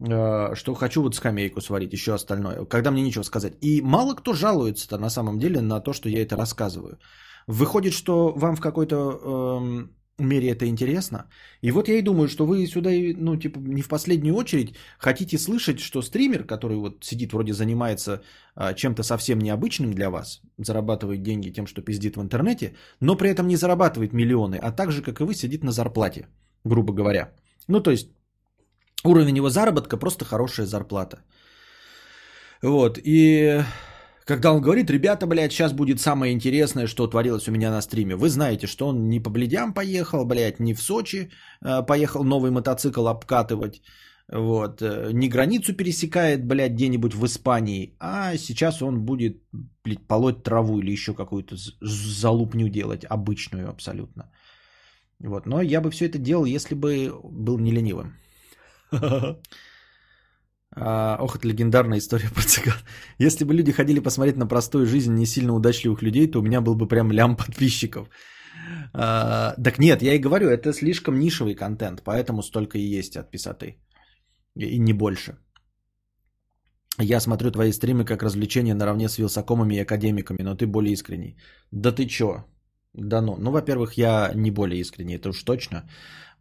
Э, Что хочу вот скамейку сварить, еще остальное. Когда мне нечего сказать. И мало кто жалуется-то на самом деле на то, что я это рассказываю. Выходит, что вам в какой-то эм, мере это интересно. И вот я и думаю, что вы сюда, ну, типа, не в последнюю очередь хотите слышать, что стример, который вот сидит, вроде занимается а, чем-то совсем необычным для вас, зарабатывает деньги тем, что пиздит в интернете, но при этом не зарабатывает миллионы, а так же, как и вы, сидит на зарплате, грубо говоря. Ну, то есть, уровень его заработка просто хорошая зарплата. Вот, и когда он говорит, ребята, блядь, сейчас будет самое интересное, что творилось у меня на стриме. Вы знаете, что он не по бледям поехал, блядь, не в Сочи э, поехал новый мотоцикл обкатывать, вот, э, не границу пересекает, блядь, где-нибудь в Испании, а сейчас он будет, блядь, полоть траву или еще какую-то залупню делать, обычную абсолютно. Вот, но я бы все это делал, если бы был не ленивым. <laughs> А, ох, это легендарная история <laughs> про цыган. Если бы люди ходили посмотреть на простую жизнь не сильно удачливых людей, то у меня был бы прям лям подписчиков. А, так нет, я и говорю, это слишком нишевый контент, поэтому столько и есть от писоты. И, не больше. Я смотрю твои стримы как развлечение наравне с вилсакомами и академиками, но ты более искренний. Да ты чё? Да ну. Ну, во-первых, я не более искренний, это уж точно.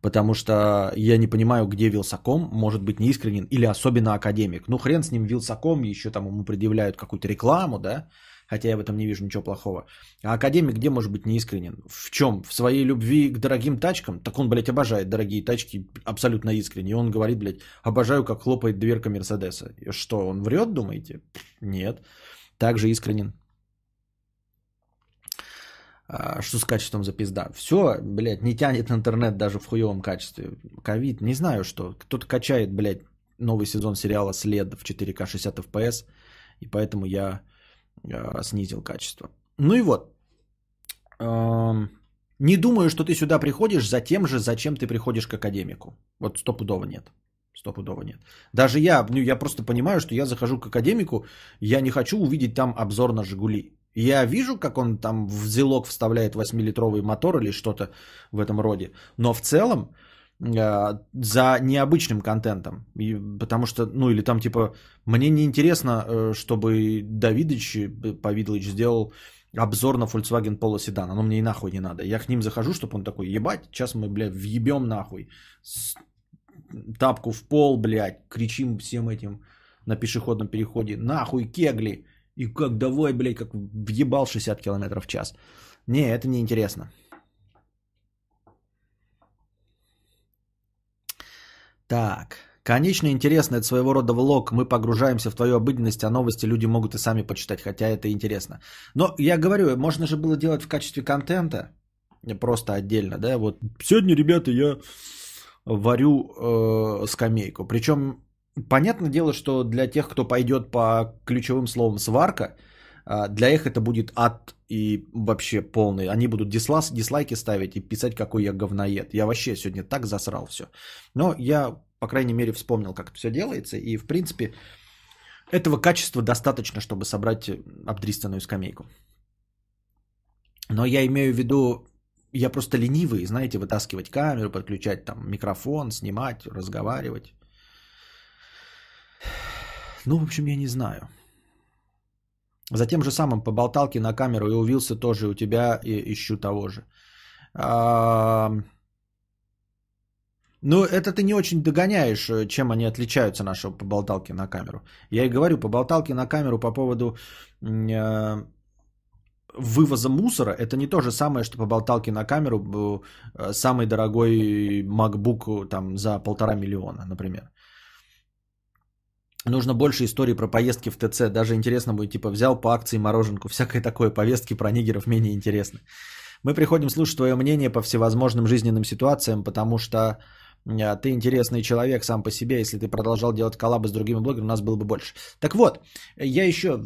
Потому что я не понимаю, где Вилсаком может быть неискренен или особенно академик. Ну, хрен с ним Вилсаком, еще там ему предъявляют какую-то рекламу, да? Хотя я в этом не вижу ничего плохого. А академик где может быть неискренен? В чем? В своей любви к дорогим тачкам? Так он, блядь, обожает дорогие тачки абсолютно искренне. И он говорит, блядь, обожаю, как хлопает дверка Мерседеса. Что, он врет, думаете? Нет. Также искренен. А, что с качеством за пизда? Все, блядь, не тянет интернет даже в хуевом качестве. Ковид, не знаю что. Кто-то качает, блядь, новый сезон сериала «След» в 4К 60 FPS. И поэтому я э, снизил качество. Ну и вот. Эм, не думаю, что ты сюда приходишь за тем же, зачем ты приходишь к академику. Вот стопудово нет. Стопудово нет. Даже я, ну, я просто понимаю, что я захожу к академику, я не хочу увидеть там обзор на «Жигули». Я вижу, как он там в зелок вставляет 8-литровый мотор или что-то в этом роде. Но в целом э, за необычным контентом. И, потому что, ну или там типа, мне не интересно, э, чтобы Давидыч, э, Повидлыч сделал обзор на Volkswagen Polo седан. Оно мне и нахуй не надо. Я к ним захожу, чтобы он такой, ебать, сейчас мы, блядь, въебем нахуй. С- Тапку в пол, блядь, кричим всем этим на пешеходном переходе. Нахуй кегли. И как давай, блядь, как въебал 60 км в час. Не, это не интересно. Так. Конечно, интересно, это своего рода влог. Мы погружаемся в твою обыденность, а новости люди могут и сами почитать, хотя это интересно. Но я говорю, можно же было делать в качестве контента, просто отдельно, да, вот. Сегодня, ребята, я варю э, скамейку. Причем, понятное дело, что для тех, кто пойдет по ключевым словам сварка, а, для их это будет ад и вообще полный. Они будут дислас, дизлайки ставить и писать, какой я говноед. Я вообще сегодня так засрал все. Но я, по крайней мере, вспомнил, как это все делается. И, в принципе, этого качества достаточно, чтобы собрать обдристанную скамейку. Но я имею в виду, я просто ленивый, знаете, вытаскивать камеру, подключать там микрофон, снимать, разговаривать. Ну, в общем, я не знаю. За тем же самым по болталке на камеру и увился тоже у тебя и ищу того же. А, Ну, это ты не очень догоняешь, э, чем они отличаются нашего по болталке на камеру. Я и говорю, по болталке на камеру по поводу э, вывоза мусора, это не то же самое, что по болталке на камеру э, самый дорогой MacBook там за полтора миллиона, например. Нужно больше историй про поездки в ТЦ. Даже интересно будет, типа, взял по акции мороженку. <laughs> Всякое такое. Повестки про нигеров менее интересны. Мы приходим слушать твое мнение по всевозможным жизненным ситуациям, потому что а, ты интересный человек сам по себе. Если ты продолжал делать коллабы с другими блогерами, у нас было бы больше. Так вот, я еще,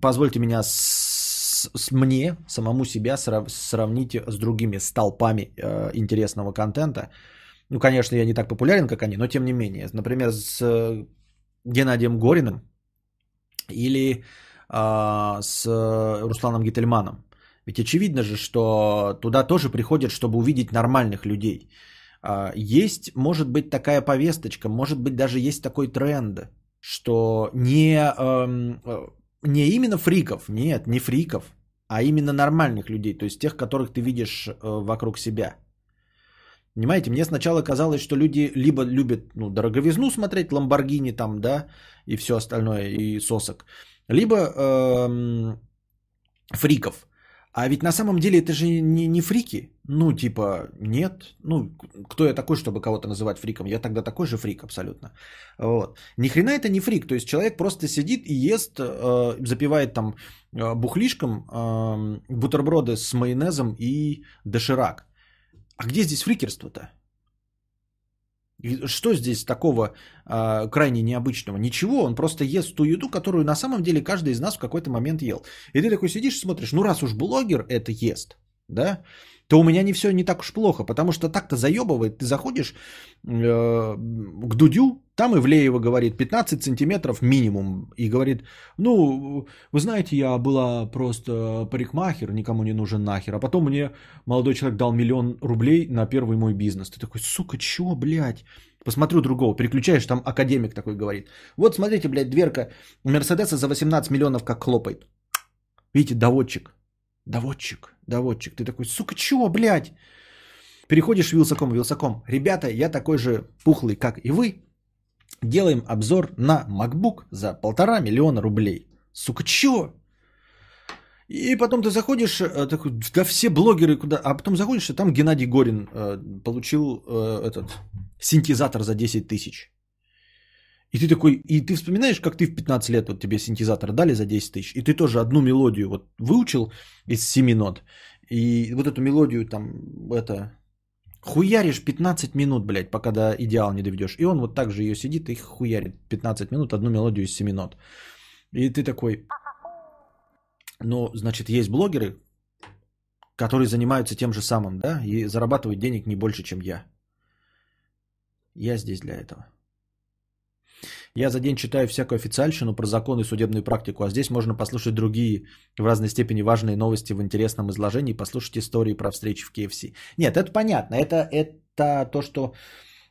позвольте меня с, с мне, самому себя срав, сравнить с другими столпами э, интересного контента. Ну, конечно, я не так популярен, как они, но тем не менее. Например, с Геннадием Гориным или а, с Русланом Гительманом. Ведь очевидно же, что туда тоже приходят, чтобы увидеть нормальных людей. А, есть, может быть, такая повесточка, может быть, даже есть такой тренд, что не, эм, э, не именно фриков, нет, не фриков, а именно нормальных людей, то есть тех, которых ты видишь э, вокруг себя. Понимаете, мне сначала казалось, что люди либо любят ну, дороговизну смотреть, Ламборгини там, да, и все остальное, и сосок, либо эм, фриков. А ведь на самом деле это же не, не фрики. Ну, типа, нет. Ну, кто я такой, чтобы кого-то называть фриком? Я тогда такой же фрик абсолютно. Вот. Ни хрена это не фрик. То есть человек просто сидит и ест, э, запивает там э, бухлишком э, бутерброды с майонезом и доширак. А где здесь фрикерство-то? И что здесь такого э, крайне необычного? Ничего, он просто ест ту еду, которую на самом деле каждый из нас в какой-то момент ел. И ты такой сидишь и смотришь, ну раз уж блогер это ест, да, то у меня не все не так уж плохо, потому что так-то заебывает. Ты заходишь э, к Дудю, там Ивлеева говорит 15 сантиметров минимум. И говорит, ну, вы знаете, я была просто парикмахер, никому не нужен нахер. А потом мне молодой человек дал миллион рублей на первый мой бизнес. Ты такой, сука, чё, блядь? Посмотрю другого, переключаешь, там академик такой говорит. Вот смотрите, блядь, дверка Мерседеса за 18 миллионов как хлопает. Видите, доводчик. Доводчик, доводчик. Ты такой, сука, чего, блядь? Переходишь Вилсаком, Вилсаком. Ребята, я такой же пухлый, как и вы. Делаем обзор на MacBook за полтора миллиона рублей. Сука, чего? И потом ты заходишь, э, такой, да все блогеры куда, а потом заходишь, и там Геннадий Горин э, получил э, этот синтезатор за 10 тысяч. И ты такой, и ты вспоминаешь, как ты в 15 лет, вот тебе синтезатор дали за 10 тысяч, и ты тоже одну мелодию вот выучил из 7 нот, и вот эту мелодию там, это, хуяришь 15 минут, блядь, пока до идеала не доведешь. И он вот так же ее сидит и хуярит 15 минут одну мелодию из 7 нот. И ты такой, ну, значит, есть блогеры, которые занимаются тем же самым, да, и зарабатывают денег не больше, чем я. Я здесь для этого. Я за день читаю всякую официальщину про законы и судебную практику, а здесь можно послушать другие в разной степени важные новости в интересном изложении, послушать истории про встречи в KFC. Нет, это понятно, это, это то, что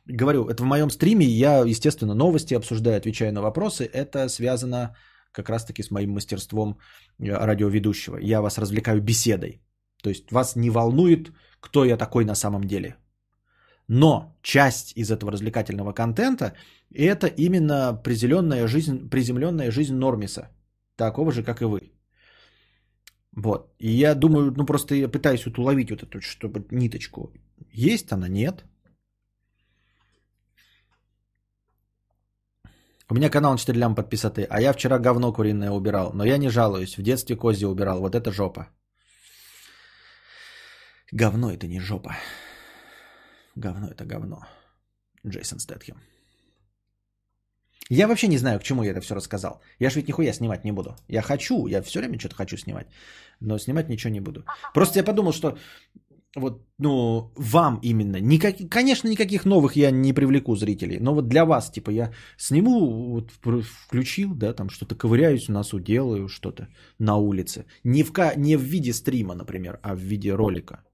говорю, это в моем стриме, я, естественно, новости обсуждаю, отвечаю на вопросы, это связано как раз-таки с моим мастерством э, радиоведущего. Я вас развлекаю беседой. То есть вас не волнует, кто я такой на самом деле. Но часть из этого развлекательного контента – это именно приземленная жизнь, приземленная жизнь Нормиса, такого же, как и вы. Вот. И я думаю, ну просто я пытаюсь вот уловить вот эту, чтобы ниточку. Есть она, нет. У меня канал 4 лям подписаты, а я вчера говно куриное убирал. Но я не жалуюсь, в детстве кози убирал. Вот это жопа. Говно это не жопа. Говно это говно. Джейсон Стэтхем. Я вообще не знаю, к чему я это все рассказал. Я же ведь нихуя снимать не буду. Я хочу, я все время что-то хочу снимать, но снимать ничего не буду. Просто я подумал, что вот, ну, вам именно, никак, конечно, никаких новых я не привлеку зрителей, но вот для вас, типа, я сниму, вот, включил, да, там что-то ковыряюсь в носу, делаю что-то на улице. Не в, не в виде стрима, например, а в виде ролика.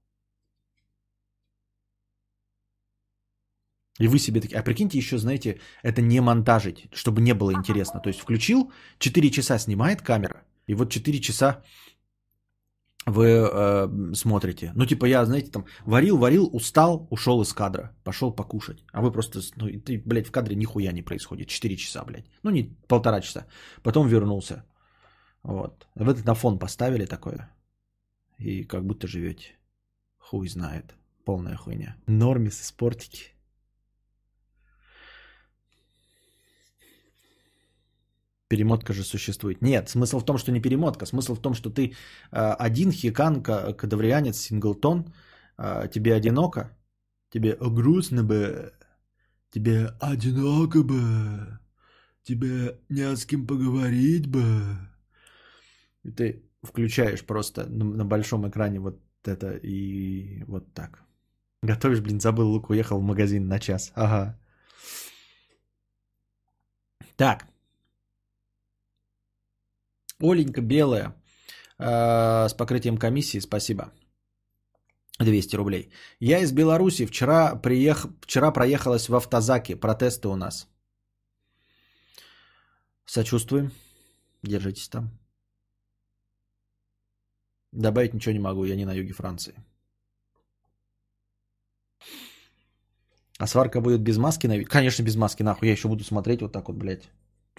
И вы себе такие, а прикиньте еще, знаете, это не монтажить, чтобы не было интересно. То есть включил, 4 часа снимает камера, и вот 4 часа вы э, смотрите. Ну, типа я, знаете, там варил, варил, устал, ушел из кадра, пошел покушать. А вы просто, ну, и ты, блядь, в кадре нихуя не происходит. 4 часа, блядь. Ну, не полтора часа. Потом вернулся. Вот. Вы это на фон поставили такое. И как будто живете. Хуй знает. Полная хуйня. Нормис, спортики. Перемотка же существует. Нет, смысл в том, что не перемотка. Смысл в том, что ты э, один хикан, кадаврианец, синглтон, э, тебе одиноко, тебе грустно бы, тебе одиноко бы, тебе не с кем поговорить бы. И ты включаешь просто на, большом экране вот это и вот так. Готовишь, блин, забыл лук, уехал в магазин на час. Ага. Так, Оленька белая э, с покрытием комиссии, спасибо. 200 рублей. Я из Беларуси. Вчера, приех... Вчера проехалась в автозаке. Протесты у нас. Сочувствуем. Держитесь там. Добавить ничего не могу. Я не на юге Франции. А сварка будет без маски? На... Конечно, без маски, нахуй. Я еще буду смотреть вот так вот, блядь.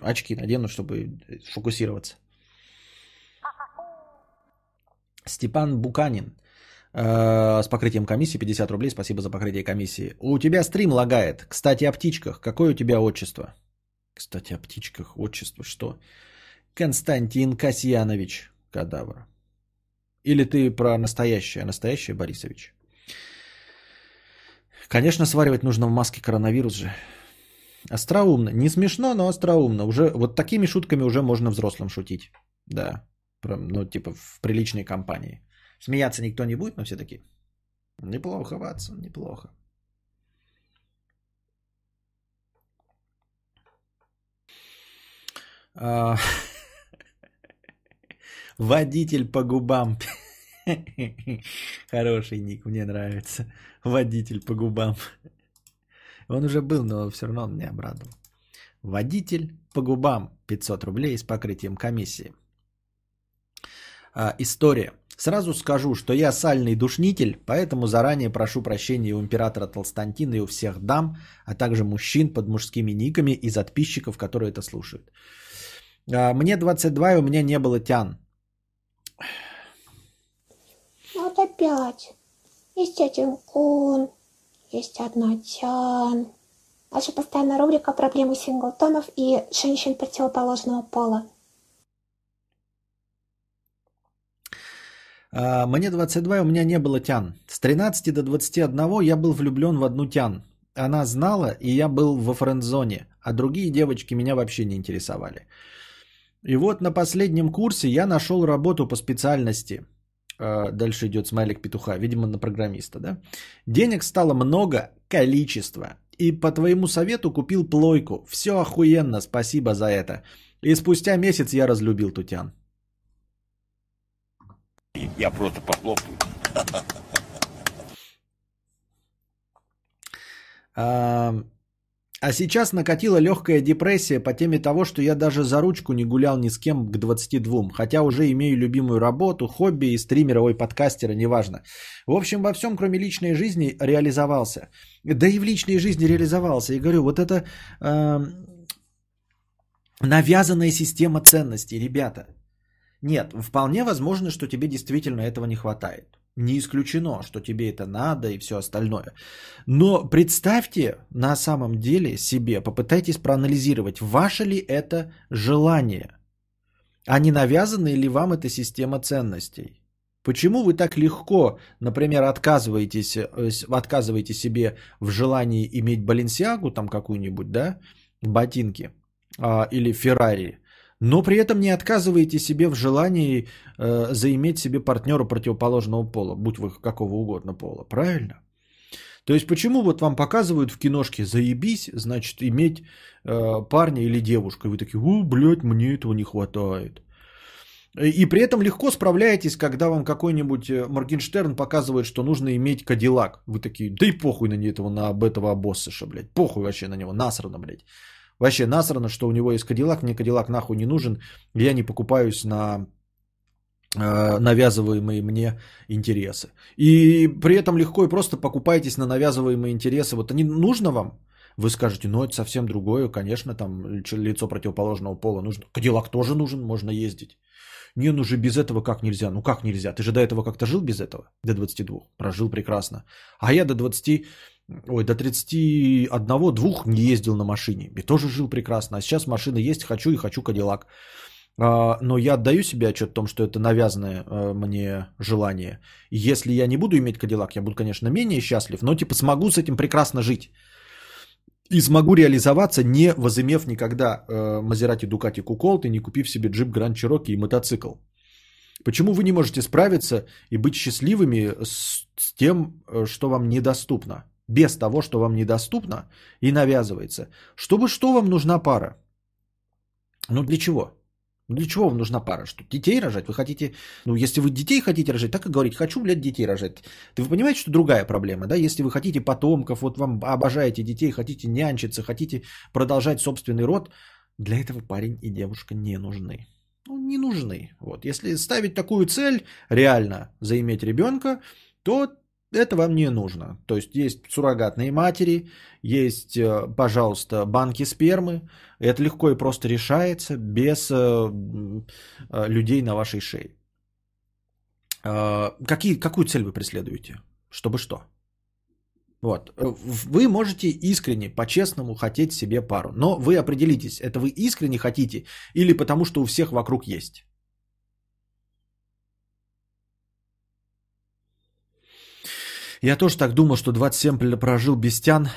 Очки надену, чтобы фокусироваться. Степан Буканин. Э, с покрытием комиссии 50 рублей. Спасибо за покрытие комиссии. У тебя стрим лагает. Кстати, о птичках. Какое у тебя отчество? Кстати, о птичках. Отчество что? Константин Касьянович Кадавр. Или ты про настоящее? Настоящее Борисович? Конечно, сваривать нужно в маске коронавирус же. Остроумно. Не смешно, но остроумно. Уже вот такими шутками уже можно взрослым шутить. Да. Ну, типа в приличной компании. Смеяться никто не будет, но все таки неплохо, Ватсон, неплохо. А, <laughs> водитель по губам. <laughs> Хороший ник, мне нравится. Водитель по губам. Он уже был, но все равно он меня обрадовал. Водитель по губам 500 рублей с покрытием комиссии. А, история. Сразу скажу, что я сальный душнитель, поэтому заранее прошу прощения у императора Толстантина и у всех дам, а также мужчин под мужскими никами и подписчиков, которые это слушают. А, мне 22, и у меня не было тян. Вот опять. Есть один кун, есть одна тян. Наша постоянная рубрика «Проблемы синглтонов и женщин противоположного пола». Мне 22, у меня не было тян. С 13 до 21 я был влюблен в одну тян. Она знала, и я был во френд-зоне, а другие девочки меня вообще не интересовали. И вот на последнем курсе я нашел работу по специальности. А, дальше идет смайлик петуха, видимо, на программиста, да? Денег стало много, количество. И по твоему совету купил плойку. Все охуенно, спасибо за это. И спустя месяц я разлюбил Тутян. Я просто похлопаю. <laughs> А, а сейчас накатила легкая депрессия по теме того, что я даже за ручку не гулял ни с кем к 22, хотя уже имею любимую работу, хобби и стримера, ой, подкастера, неважно. В общем, во всем, кроме личной жизни, реализовался. Да и в личной жизни реализовался. И говорю, вот это э, навязанная система ценностей, ребята. Нет, вполне возможно, что тебе действительно этого не хватает. Не исключено, что тебе это надо и все остальное. Но представьте на самом деле себе, попытайтесь проанализировать, ваше ли это желание, а не навязанная ли вам эта система ценностей. Почему вы так легко, например, отказываетесь, э, отказываете себе в желании иметь Баленсиагу там какую-нибудь, да, ботинки, а, или Феррари, но при этом не отказываете себе в желании э, заиметь себе партнера противоположного пола, будь вы какого угодно пола, правильно? То есть почему вот вам показывают в киношке заебись, значит иметь э, парня или девушку, и вы такие, у, блядь, мне этого не хватает. И при этом легко справляетесь, когда вам какой-нибудь э, Моргенштерн показывает, что нужно иметь кадиллак. Вы такие, да и похуй на этого, на этого обоссыша, блядь. Похуй вообще на него, насрано, блядь. Вообще насрано, что у него есть Кадиллак, мне Кадиллак нахуй не нужен, я не покупаюсь на э, навязываемые мне интересы. И при этом легко и просто покупаетесь на навязываемые интересы. Вот они нужно вам? Вы скажете, ну это совсем другое, конечно, там лицо противоположного пола нужно. Кадиллак тоже нужен, можно ездить. Не, ну же без этого как нельзя? Ну как нельзя? Ты же до этого как-то жил без этого? До 22. Прожил прекрасно. А я до 20 ой, до 31-2 не ездил на машине. И тоже жил прекрасно. А сейчас машина есть, хочу и хочу Кадиллак. А, но я отдаю себе отчет о том, что это навязанное а, мне желание. Если я не буду иметь Кадиллак, я буду, конечно, менее счастлив, но типа смогу с этим прекрасно жить. И смогу реализоваться, не возымев никогда Мазерати Дукати Куколт и не купив себе джип Гранд Чироки и мотоцикл. Почему вы не можете справиться и быть счастливыми с, тем, что вам недоступно? Без того, что вам недоступно и навязывается. Чтобы что вам нужна пара? Ну для чего? Для чего вам нужна пара? Что, детей рожать? Вы хотите, ну, если вы детей хотите рожать, так и говорите, хочу, блядь, детей рожать. Ты вы понимаете, что другая проблема, да? Если вы хотите потомков, вот вам обожаете детей, хотите нянчиться, хотите продолжать собственный род, для этого парень и девушка не нужны. Ну, не нужны. Вот. Если ставить такую цель, реально заиметь ребенка, то это вам не нужно. То есть есть суррогатные матери, есть, э, пожалуйста, банки спермы. Это легко и просто решается без э, э, людей на вашей шее. Какие, какую цель вы преследуете? Чтобы что? Вот. Вы можете искренне, по-честному хотеть себе пару. Но вы определитесь, это вы искренне хотите или потому что у всех вокруг есть. Я тоже так думал, что 27 прожил без тян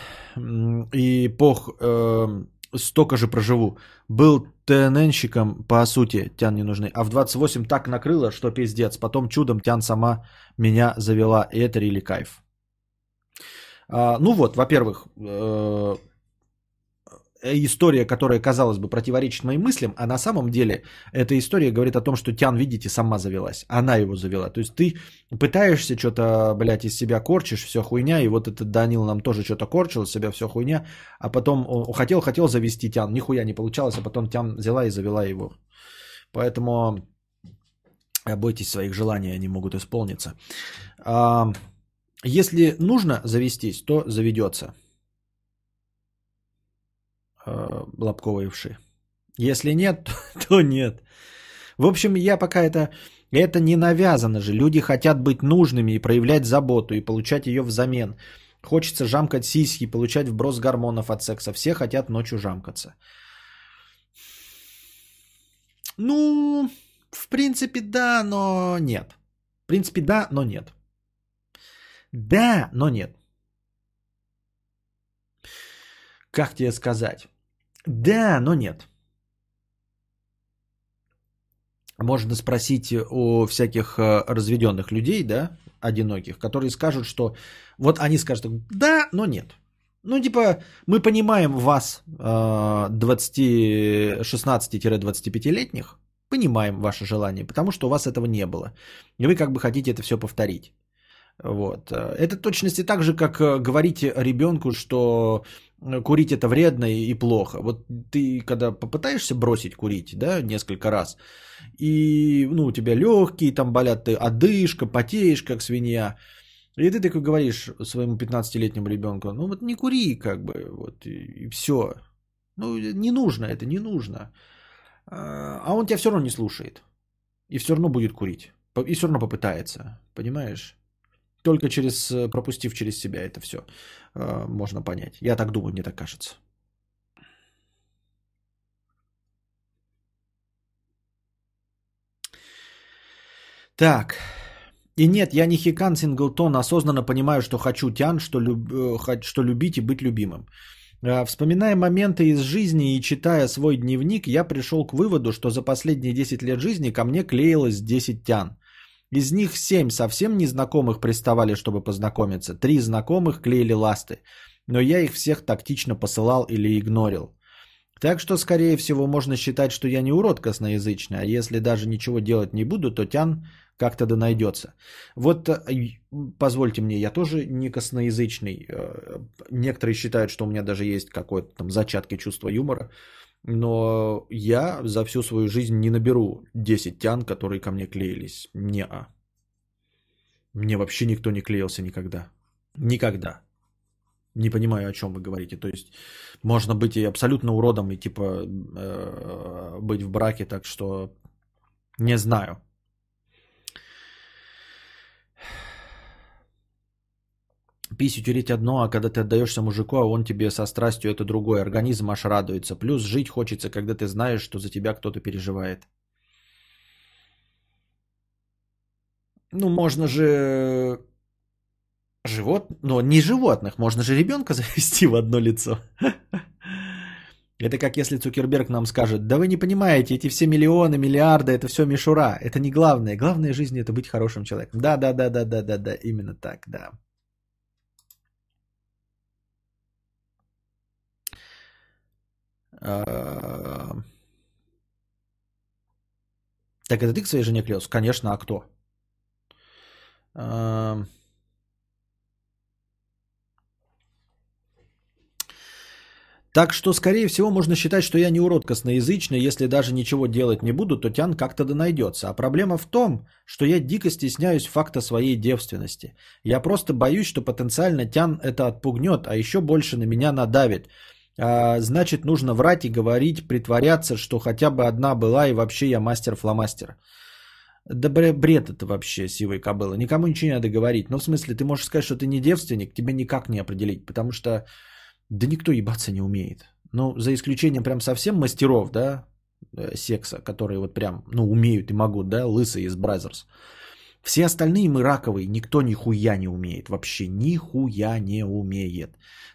и пох э, столько же проживу. Был ТННщиком, по сути, тян не нужны. А в 28 так накрыло, что пиздец. Потом чудом тян сама меня завела. И это рели кайф. А, ну вот, во-первых, э, история, которая, казалось бы, противоречит моим мыслям, а на самом деле эта история говорит о том, что Тян, видите, сама завелась. Она его завела. То есть ты пытаешься что-то, блядь, из себя корчишь, все хуйня, и вот этот Данил нам тоже что-то корчил из себя, все хуйня, а потом он хотел, хотел завести Тян, нихуя не получалось, а потом Тян взяла и завела его. Поэтому бойтесь своих желаний, они могут исполниться. А, если нужно завестись, то заведется. Э, лобковые вши. Если нет, <laughs> то нет. В общем, я пока это... Это не навязано же. Люди хотят быть нужными и проявлять заботу и получать ее взамен. Хочется жамкать сиськи, получать вброс гормонов от секса. Все хотят ночью жамкаться. Ну, в принципе, да, но нет. В принципе, да, но нет. Да, но нет. Как тебе сказать? Да, но нет. Можно спросить у всяких э, разведенных людей, да, одиноких, которые скажут, что вот они скажут, да, но нет. Ну, типа, мы понимаем вас, 20, 16-25-летних, понимаем ваше желание, потому что у вас этого не было. И вы как бы хотите это все повторить. Вот. Это точности так же, как э, говорите ребенку, что курить это вредно и плохо. Вот ты когда попытаешься бросить курить, да, несколько раз, и, ну, у тебя легкие там болят, ты одышка, потеешь, как свинья, и ты такой говоришь своему 15-летнему ребенку, ну вот не кури, как бы, вот, и, и все. Ну, не нужно это, не нужно. А, а он тебя все равно не слушает. И все равно будет курить. И все равно попытается. Понимаешь? Только через, э, пропустив через себя это все э, можно понять. Я так думаю, мне так кажется. Так. И нет, я не Хикан Синглтон, осознанно понимаю, что хочу тян, что, люб... Э, что любить и быть любимым. Вспоминая моменты из жизни и читая свой дневник, я пришел к выводу, что за последние 10 лет жизни ко мне клеилось 10 тян. Из них семь совсем незнакомых приставали, чтобы познакомиться. Три знакомых клеили ласты. Но я их всех тактично посылал или игнорил. Так что, скорее всего, можно считать, что я не урод косноязычный, а если даже ничего делать не буду, то тян как-то да найдется. Вот э, позвольте мне, я тоже не косноязычный. Э, некоторые считают, что у меня даже есть какое-то там зачатки чувства юмора. Но я за всю свою жизнь не наберу 10 тян, которые ко мне клеились. Не-а. Мне вообще никто не клеился никогда. Никогда. Не понимаю, о чем вы говорите. То есть можно быть и абсолютно уродом, и типа э, быть в браке, так что не знаю. Пись утереть одно, а когда ты отдаешься мужику, а он тебе со страстью это другой. Организм аж радуется. Плюс жить хочется, когда ты знаешь, что за тебя кто-то переживает. Ну, можно же живот, но не животных, можно же ребенка <laughs> завести в одно лицо. Это как если Цукерберг нам скажет, да вы не понимаете, эти все миллионы, миллиарды, это все мишура, это не главное. Главное в жизни это быть хорошим человеком. Да, да, да, да, да, да, да, именно так, да. Так это ты к своей жене клеился? Конечно, а кто? Эм. Так что, скорее всего, можно считать, что я не урод косноязычный. Если даже ничего делать не буду, то тян как-то да найдется. А проблема в том, что я дико стесняюсь факта своей девственности. Я просто боюсь, что потенциально тян это отпугнет, а еще больше на меня надавит. А, значит, нужно врать и говорить, притворяться, что хотя бы одна была и вообще я мастер-фломастер. Да бред это вообще, сивой кобыла. Никому ничего не надо говорить. Ну, в смысле, ты можешь сказать, что ты не девственник, тебе никак не определить, потому что да никто ебаться не умеет. Ну, за исключением прям совсем мастеров, да, э, секса, которые вот прям, ну, умеют и могут, да, лысые из Brazzers. Все остальные мы раковые, никто нихуя не умеет, вообще нихуя не умеет.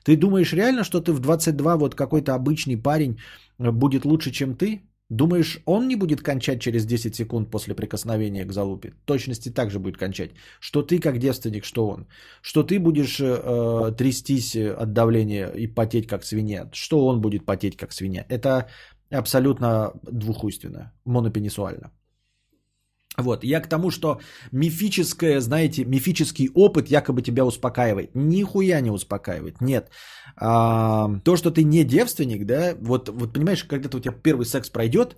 Ты думаешь реально, что ты в 22 вот какой-то обычный парень э, будет лучше, чем ты? Думаешь, он не будет кончать через 10 секунд после прикосновения к залупе? Точности так же будет кончать. Что ты как девственник, что он. Что ты будешь э, э трястись от давления и потеть как свинья. Что он будет потеть как свинья. Это абсолютно двухуйственно, монопенисуально. Вот, я к тому, что мифическое, знаете, мифический опыт якобы тебя успокаивает. Нихуя не успокаивает, нет. А, то, что ты не девственник, да, вот, вот понимаешь, когда-то у тебя первый секс пройдет,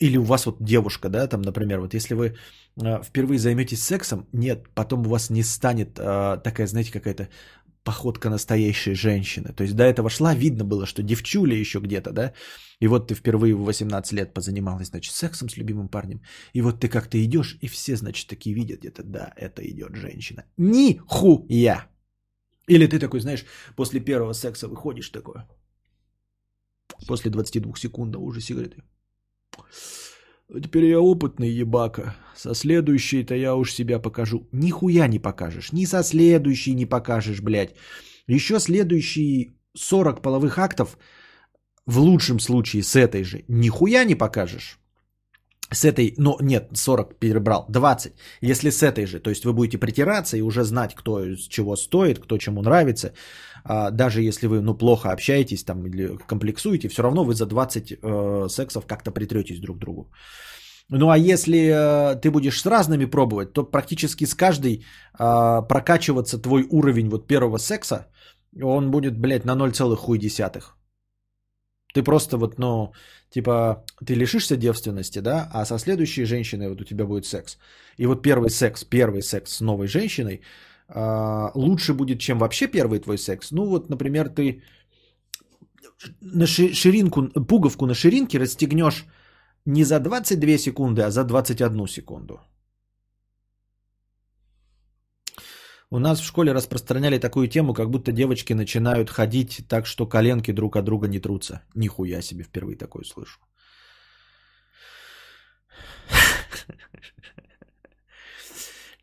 или у вас вот девушка, да, там, например, вот если вы э, впервые займетесь сексом, нет, потом у вас не станет э, такая, знаете, какая-то походка настоящей женщины. То есть до этого шла, видно было, что девчуля еще где-то, да, и вот ты впервые в 18 лет позанималась, значит, сексом с любимым парнем, и вот ты как-то идешь, и все, значит, такие видят где-то, да, это идет женщина. Нихуя! Или ты такой, знаешь, после первого секса выходишь такое, после 22 секунд уже сигареты. Теперь я опытный ебака. Со следующей-то я уж себя покажу. Нихуя не покажешь. Ни со следующей не покажешь, блядь. Еще следующие 40 половых актов, в лучшем случае с этой же, нихуя не покажешь. С этой, ну нет, 40 перебрал, 20. Если с этой же, то есть вы будете притираться и уже знать, кто чего стоит, кто чему нравится. А, даже если вы ну, плохо общаетесь там или комплексуете, все равно вы за 20 э, сексов как-то притретесь друг к другу. Ну а если э, ты будешь с разными пробовать, то практически с каждой э, прокачиваться твой уровень вот первого секса, он будет, блядь, на 0,1. Ты просто вот, ну, типа, ты лишишься девственности, да, а со следующей женщиной вот у тебя будет секс. И вот первый секс, первый секс с новой женщиной лучше будет, чем вообще первый твой секс. Ну вот, например, ты на ширинку, пуговку на ширинке расстегнешь не за 22 секунды, а за 21 секунду. У нас в школе распространяли такую тему, как будто девочки начинают ходить так, что коленки друг от друга не трутся. Нихуя себе впервые такое слышу.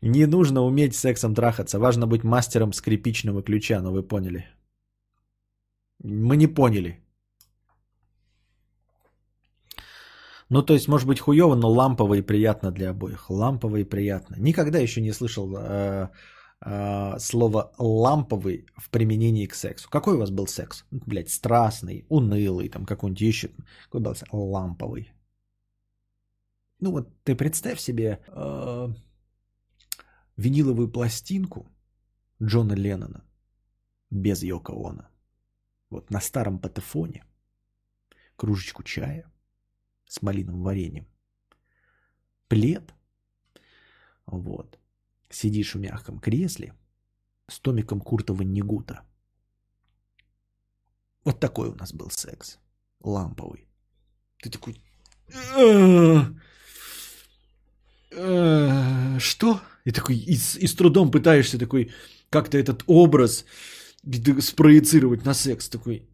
Не нужно уметь сексом трахаться. Важно быть мастером скрипичного ключа, но вы поняли. Мы не поняли. Ну, то есть, может быть, хуево, но лампово и приятно для обоих. Лампово и приятно. Никогда еще не слышал э, э, слово ламповый в применении к сексу. Какой у вас был секс? Блять, страстный, унылый, там какой-нибудь еще. Какой был секс? Ламповый. Ну вот ты представь себе э, виниловую пластинку Джона Леннона без Йока Она. Вот на старом патефоне кружечку чая – с малиновым вареньем. Плед. Вот. Сидишь в мягком кресле с томиком Куртова Негута. Вот такой у нас был секс. Ламповый. Ты такой... Что? И такой, и и с трудом пытаешься такой как-то этот образ спроецировать на секс. Такой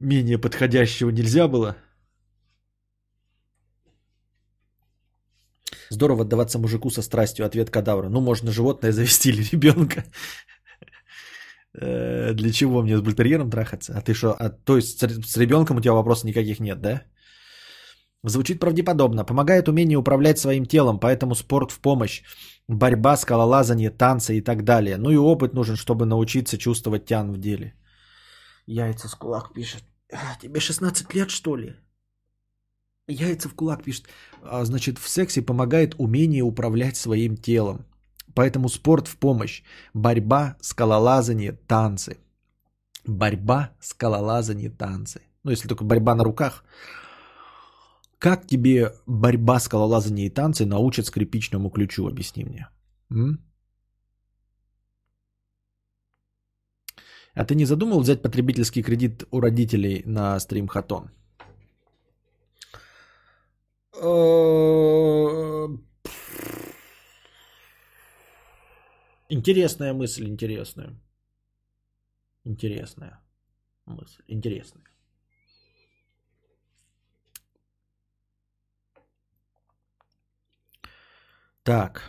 менее подходящего нельзя было. Здорово отдаваться мужику со страстью. Ответ кадавра. Ну, можно животное завести или ребенка. Э, для чего мне с бультерьером трахаться? А ты что? А, то есть с ребенком у тебя вопросов никаких нет, да? Звучит правдеподобно. Помогает умение управлять своим телом, поэтому спорт в помощь. Борьба, скалолазание, танцы и так далее. Ну и опыт нужен, чтобы научиться чувствовать тян в деле. Яйца с кулак пишет. Тебе 16 лет, что ли? Яйца в кулак пишет. А, значит, в сексе помогает умение управлять своим телом. Поэтому спорт в помощь. Борьба, скалолазание, танцы. Борьба, скалолазание, танцы. Ну, если только борьба на руках. Как тебе борьба, скалолазание и танцы научат скрипичному ключу, объясни мне. М? А ты не задумал взять потребительский кредит у родителей на стрим Хатон? Э, Интересная мысль, интересная. Интересная мысль, интересная. Так.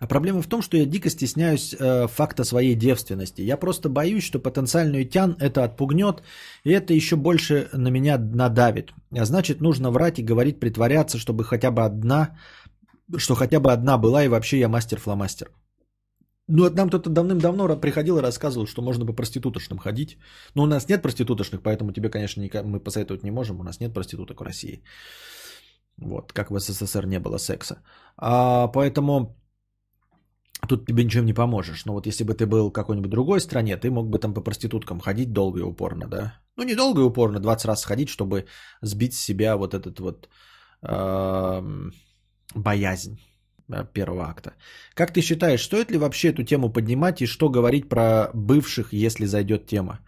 А проблема в том, что я дико стесняюсь э, факта своей девственности. Я просто боюсь, что потенциальную тян это отпугнет, и это еще больше на меня надавит. А значит, нужно врать и говорить, притворяться, чтобы хотя бы одна, что хотя бы одна была, и вообще я мастер-фломастер. Ну, вот нам кто-то давным-давно приходил и рассказывал, что можно по проституточным ходить. Но у нас нет проституточных, поэтому тебе, конечно, мы посоветовать не можем. У нас нет проституток в России. Вот, как в СССР не было секса. А, поэтому тут тебе ничем не поможешь. Но вот если бы ты был в какой-нибудь другой стране, ты мог бы там по проституткам ходить долго и упорно, да? Ну, не долго и упорно, 20 раз сходить, чтобы сбить с себя вот этот вот э, боязнь первого акта. Как ты считаешь, стоит ли вообще эту тему поднимать и что говорить про бывших, если зайдет тема?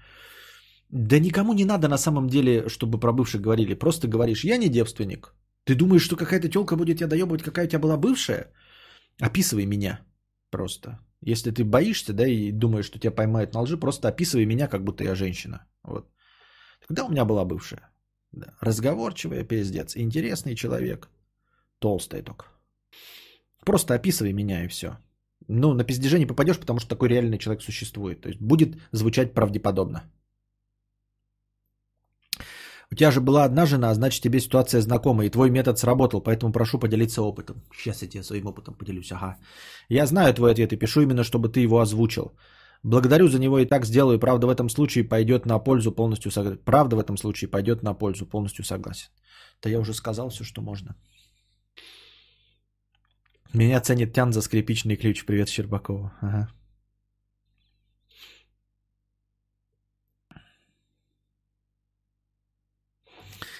Да никому не надо на самом деле, чтобы про бывших говорили. Просто говоришь, я не девственник. Ты думаешь, что какая-то телка будет тебя доебывать, какая у тебя была бывшая? Описывай меня просто. Если ты боишься, да, и думаешь, что тебя поймают на лжи, просто описывай меня, как будто я женщина. Вот. Когда у меня была бывшая? Да. Разговорчивая, пиздец. Интересный человек. Толстая только. Просто описывай меня и все. Ну, на пиздеже не попадешь, потому что такой реальный человек существует. То есть будет звучать правдеподобно. У тебя же была одна жена, а значит тебе ситуация знакома, и твой метод сработал, поэтому прошу поделиться опытом. Сейчас я тебе своим опытом поделюсь, ага. Я знаю твой ответ и пишу именно, чтобы ты его озвучил. Благодарю за него и так сделаю. Правда, в этом случае пойдет на пользу полностью согласен. Правда, в этом случае пойдет на пользу полностью согласен. Да я уже сказал все, что можно. Меня ценит Тян за скрипичный ключ. Привет, Щербакова. Ага.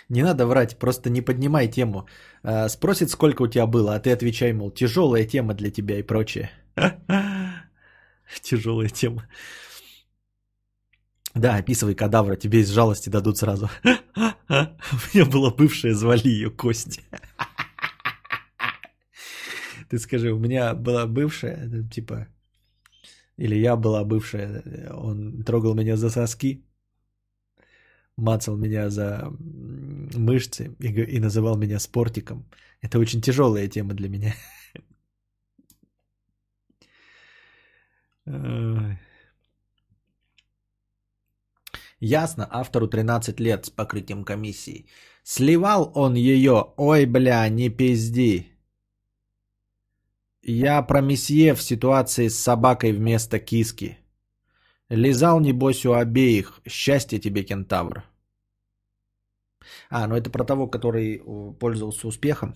Не надо врать, просто не поднимай тему. А, спросит, сколько у тебя было, а ты отвечай, мол, тяжелая тема для тебя и прочее. <laughs> Тяжелая тема. Да, описывай кадавра, тебе из жалости дадут сразу. <laughs> У меня была бывшая, звали ее Кости. <laughs> Ты скажи, у меня была бывшая, типа, или я была бывшая, он трогал меня за соски, мацал меня за мышцы и, и называл меня спортиком. Это очень тяжелая тема для меня. Ясно, автору 13 лет с покрытием комиссии. Сливал он ее, ой, бля, не пизди. Я про месье в ситуации с собакой вместо киски. Лизал, небось, у обеих. Счастье тебе, кентавр. А, ну это про того, который э, пользовался успехом.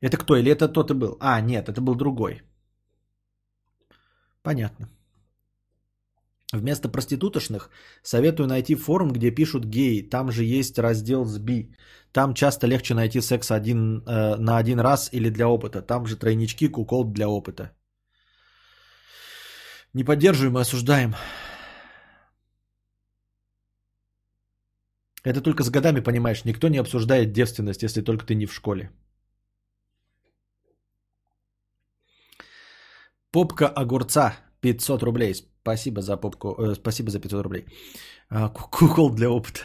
Это кто? Или это тот и был? А, нет, это был другой. Понятно. Вместо проститутошных советую найти форум, где пишут геи. Там же есть раздел с би. Там часто легче найти секс один, э, на один раз или для опыта. Там же тройнички, кукол для опыта. Не поддерживаем и осуждаем. Это только с годами понимаешь. Никто не обсуждает девственность, если только ты не в школе. Попка огурца 500 рублей. Спасибо за попку, э, спасибо за 500 рублей. А, кукол для опыта.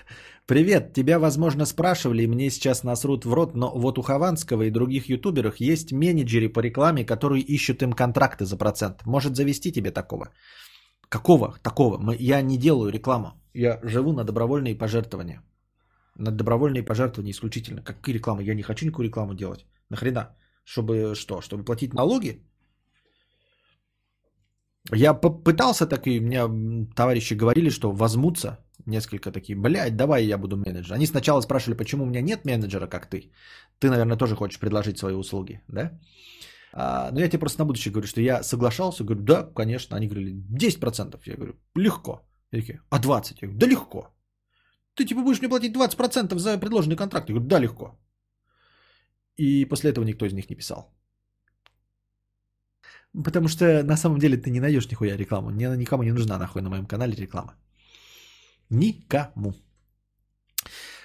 Привет, тебя, возможно, спрашивали, и мне сейчас насрут в рот, но вот у Хованского и других ютуберов есть менеджеры по рекламе, которые ищут им контракты за процент. Может завести тебе такого? Какого такого? Я не делаю рекламу. Я живу на добровольные пожертвования. На добровольные пожертвования исключительно. Какие рекламы? Я не хочу никакую рекламу делать. Нахрена? Чтобы что? Чтобы платить налоги? Я попытался так, и меня товарищи говорили, что возьмутся. Несколько такие, блядь, давай я буду менеджер. Они сначала спрашивали, почему у меня нет менеджера, как ты. Ты, наверное, тоже хочешь предложить свои услуги, да? А, но я тебе просто на будущее говорю, что я соглашался, говорю, да, конечно. Они говорили, 10%. Я говорю, легко. Я такие, а 20? Я говорю, да легко. Ты типа будешь мне платить 20% за предложенный контракт? Я говорю, да, легко. И после этого никто из них не писал. Потому что на самом деле ты не найдешь нихуя рекламу. Мне она никому не нужна нахуй на моем канале реклама. Никому.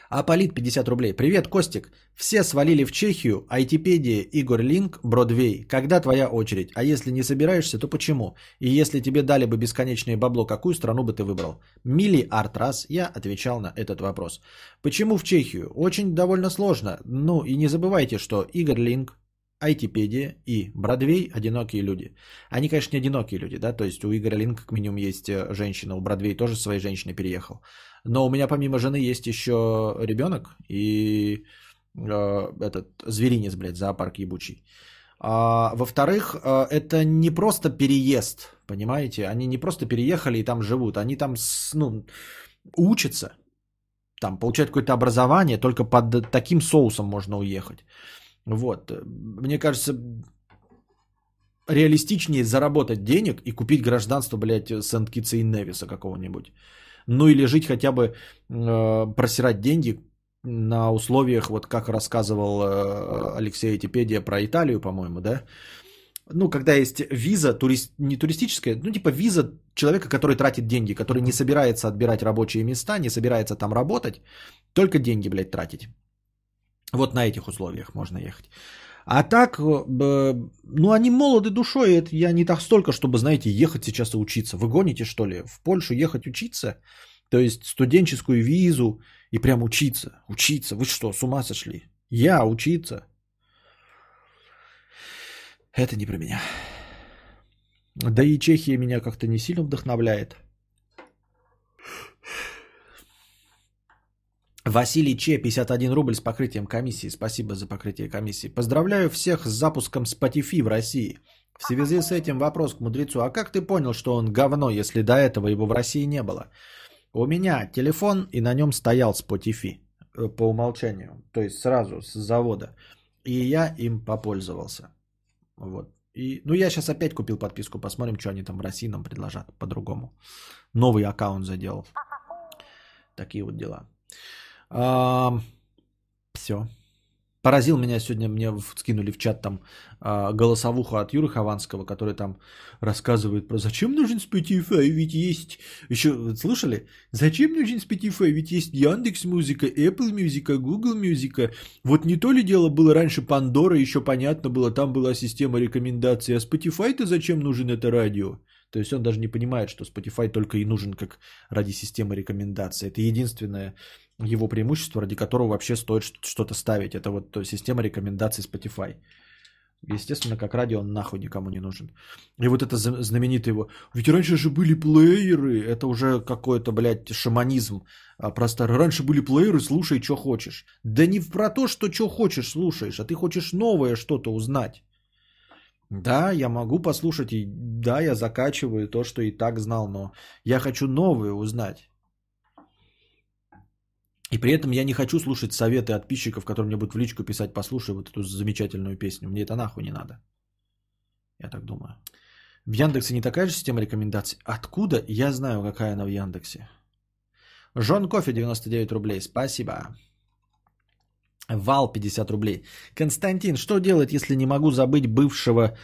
Аполит 50 рублей. Привет, Костик. Все свалили в Чехию, Айтипедия, Игорь Линк, Бродвей. Когда твоя очередь? А если не собираешься, то почему? И если тебе дали бы бесконечное бабло, какую страну бы ты выбрал? Мили арт раз я отвечал на этот вопрос. Почему в Чехию? Очень довольно сложно. Ну и не забывайте, что Игорь Линк, Айтипедия и Бродвей – одинокие люди. Они, конечно, не одинокие люди, да, то есть у Игоря Линка как минимум есть э, женщина, у Бродвей тоже своей женщиной переехал. Но у меня помимо жены есть еще ребенок и э, этот зверинец, блядь, зоопарк ебучий. А, во-вторых, э, это не просто переезд, понимаете? Они не просто переехали и там живут, они там ну, учатся, там получают какое-то образование, только под таким соусом можно уехать. Вот. Мне кажется, реалистичнее заработать денег и купить гражданство, блядь, Сент-Китса и Невиса какого-нибудь. Ну или жить хотя бы, э, просирать деньги на условиях, вот как рассказывал э, Алексей Этипедия про Италию, по-моему, да? Ну, когда есть виза, турист, не туристическая, ну, типа виза человека, который тратит деньги, который не собирается отбирать рабочие места, не собирается там работать, только деньги, блядь, тратить. Вот на этих условиях можно ехать. А так, э, ну они молоды душой, это я не так столько, чтобы, знаете, ехать сейчас и учиться. Вы гоните, что ли, в Польшу ехать учиться? То есть студенческую визу и прям учиться, учиться. Вы что, с ума сошли? Я учиться? Это не про меня. Да и Чехия меня как-то не сильно вдохновляет. Василий Че, 51 рубль с покрытием комиссии. Спасибо за покрытие комиссии. Поздравляю всех с запуском Spotify в России. В связи с этим вопрос к мудрецу. А как ты понял, что он говно, если до этого его в России не было? У меня телефон, и на нем стоял Spotify э, по умолчанию. То есть сразу с завода. И я им попользовался. Вот. И, ну, я сейчас опять купил подписку. Посмотрим, что они там в России нам предложат по-другому. Новый аккаунт заделал. Такие вот дела. А, все. Поразил меня сегодня, мне скинули в чат там а, голосовуху от Юры Хованского, который там рассказывает про зачем нужен Spotify, ведь есть, еще слышали? Зачем нужен Spotify, ведь есть Яндекс Музыка, Apple Музыка, Google Музыка. Вот не то ли дело было раньше Пандора, еще понятно было, там была система рекомендаций, а Spotify-то зачем нужен это радио? То есть он даже не понимает, что Spotify только и нужен как ради системы рекомендаций. Это единственное его преимущество, ради которого вообще стоит что-то ставить. Это вот система рекомендаций Spotify. Естественно, как радио он нахуй никому не нужен. И вот это знаменитое его... Ведь раньше же были плееры. Это уже какой-то, блядь, шаманизм а, про старый. Раньше были плееры, слушай, что хочешь. Да не про то, что что хочешь слушаешь, а ты хочешь новое что-то узнать. Да, я могу послушать, и да, я закачиваю то, что и так знал, но я хочу новое узнать. И при этом я не хочу слушать советы подписчиков, которые мне будут в личку писать, послушай вот эту замечательную песню. Мне это нахуй не надо. Я так думаю. В Яндексе не такая же система рекомендаций. Откуда? Я знаю, какая она в Яндексе. Жон Кофе 99 рублей. Спасибо. Вал 50 рублей. Константин, что делать, если не могу забыть бывшего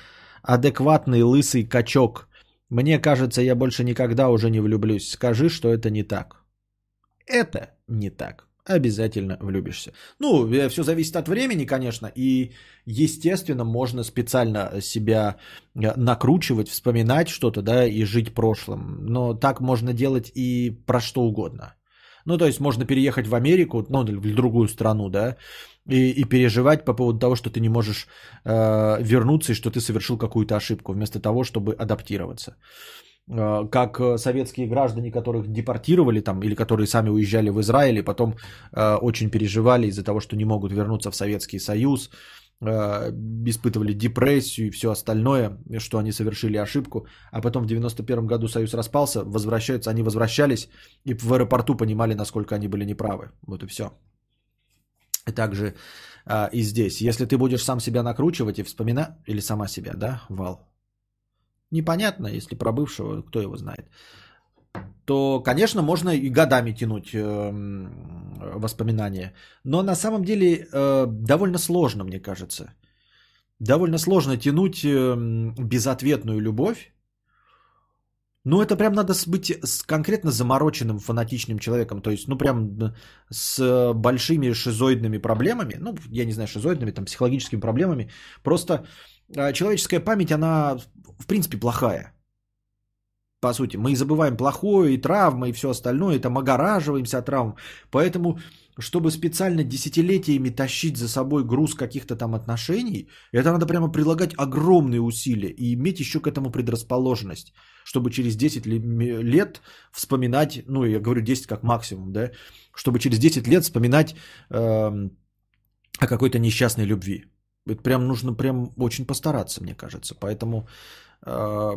адекватный лысый качок? Мне кажется, я больше никогда уже не влюблюсь. Скажи, что это не так. Это не так. Обязательно влюбишься. Ну, э, все зависит от времени, конечно, и, естественно, можно специально себя э, накручивать, вспоминать что-то, да, и жить прошлым. Но так можно делать и про что угодно. Ну, то есть можно переехать в Америку, ну, в другую страну, да, и, и переживать по поводу того, что ты не можешь э, вернуться и что ты совершил какую-то ошибку, вместо того, чтобы адаптироваться. Э, как э, советские граждане, которых депортировали там, или которые сами уезжали в Израиль, и потом э, очень переживали из-за того, что не могут вернуться в Советский Союз, испытывали депрессию и все остальное, что они совершили ошибку, а потом в 91 году Союз распался, возвращаются, они возвращались и в аэропорту понимали, насколько они были неправы. Вот и все. И также и здесь. Если ты будешь сам себя накручивать и вспоминать, или сама себя, да, Вал? Непонятно, если про бывшего, кто его знает. То, конечно, можно и годами тянуть э, воспоминания. Но на самом деле э, довольно сложно, мне кажется. Довольно сложно тянуть э, безответную любовь. Ну, это прям надо быть с конкретно замороченным фанатичным человеком. То есть, ну, прям с большими шизоидными проблемами. Ну, я не знаю, шизоидными, там, психологическими проблемами. Просто человеческая память, она, в принципе, плохая. По сути, мы забываем плохое, и травмы, и все остальное, там огораживаемся от травм. Поэтому, чтобы специально десятилетиями тащить за собой груз каких-то там отношений, это надо прямо прилагать огромные усилия и иметь еще к этому предрасположенность, чтобы через 10 лет вспоминать, ну, я говорю 10 как максимум, да, чтобы через 10 лет вспоминать э, о какой-то несчастной любви. Это прям нужно прям очень постараться, мне кажется. Поэтому э,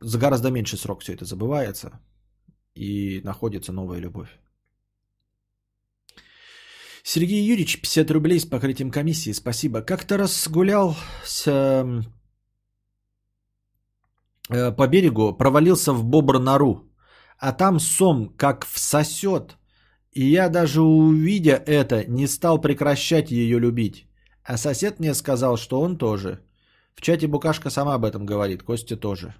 за гораздо меньший срок все это забывается и находится новая любовь. Сергей Юрьевич, 50 рублей с покрытием комиссии, спасибо. Как-то раз гулял с, э, э, по берегу, провалился в бобр нору, а там сом как всосет, и я даже увидя это, не стал прекращать ее любить. А сосед мне сказал, что он тоже. В чате Букашка сама об этом говорит, Костя тоже.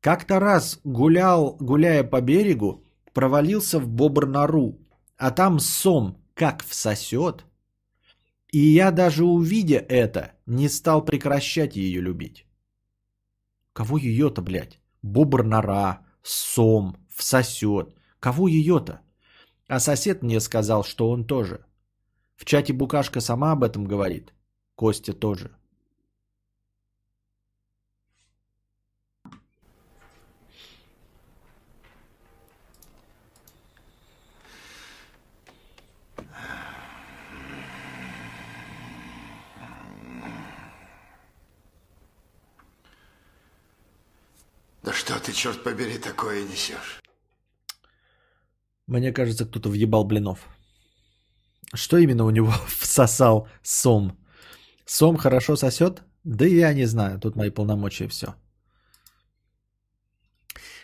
Как-то раз гулял, гуляя по берегу, провалился в бобр-нору, а там сом как всосет. И я даже увидя это, не стал прекращать ее любить. Кого ее-то, блядь? Бобр-нора, сом, всосет. Кого ее-то? А сосед мне сказал, что он тоже. В чате Букашка сама об этом говорит. Костя тоже. Да что ты, черт побери, такое несешь? Мне кажется, кто-то въебал блинов. Что именно у него <laughs> всосал сом? Сом хорошо сосет? Да я не знаю, тут мои полномочия все.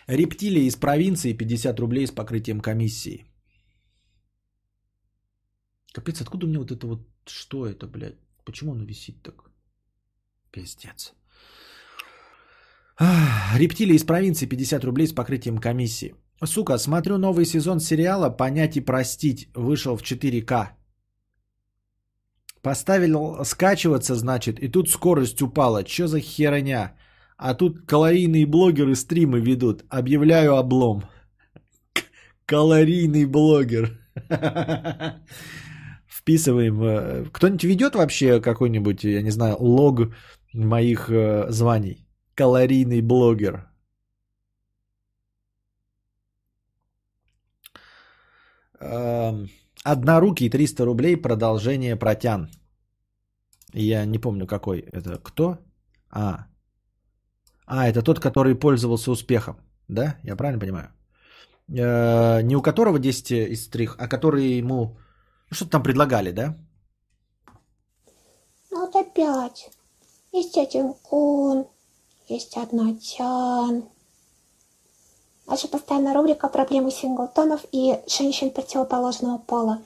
Рептилия из провинции 50 рублей с покрытием комиссии. Капец, откуда у меня вот это вот... Что это, блядь? Почему оно висит так? Пиздец. Рептилия из провинции 50 рублей с покрытием комиссии. Сука, смотрю новый сезон сериала «Понять и простить». Вышел в 4К. Поставил скачиваться, значит, и тут скорость упала. Чё за херня? А тут калорийные блогеры стримы ведут. Объявляю облом. Калорийный блогер. <laughs> Вписываем. Э, кто-нибудь ведет вообще какой-нибудь, я не знаю, лог моих э, званий? калорийный блогер. Эм, однорукий 300 рублей, продолжение протян. Я не помню, какой это. Кто? А. А, это тот, который пользовался успехом. Да? Я правильно понимаю? Э, не у которого 10 из стрих, а который ему... Ну, что-то там предлагали, да? Ну, вот опять. Есть один кун, есть одна тян. Наша постоянная рубрика «Проблемы синглтонов и женщин противоположного пола».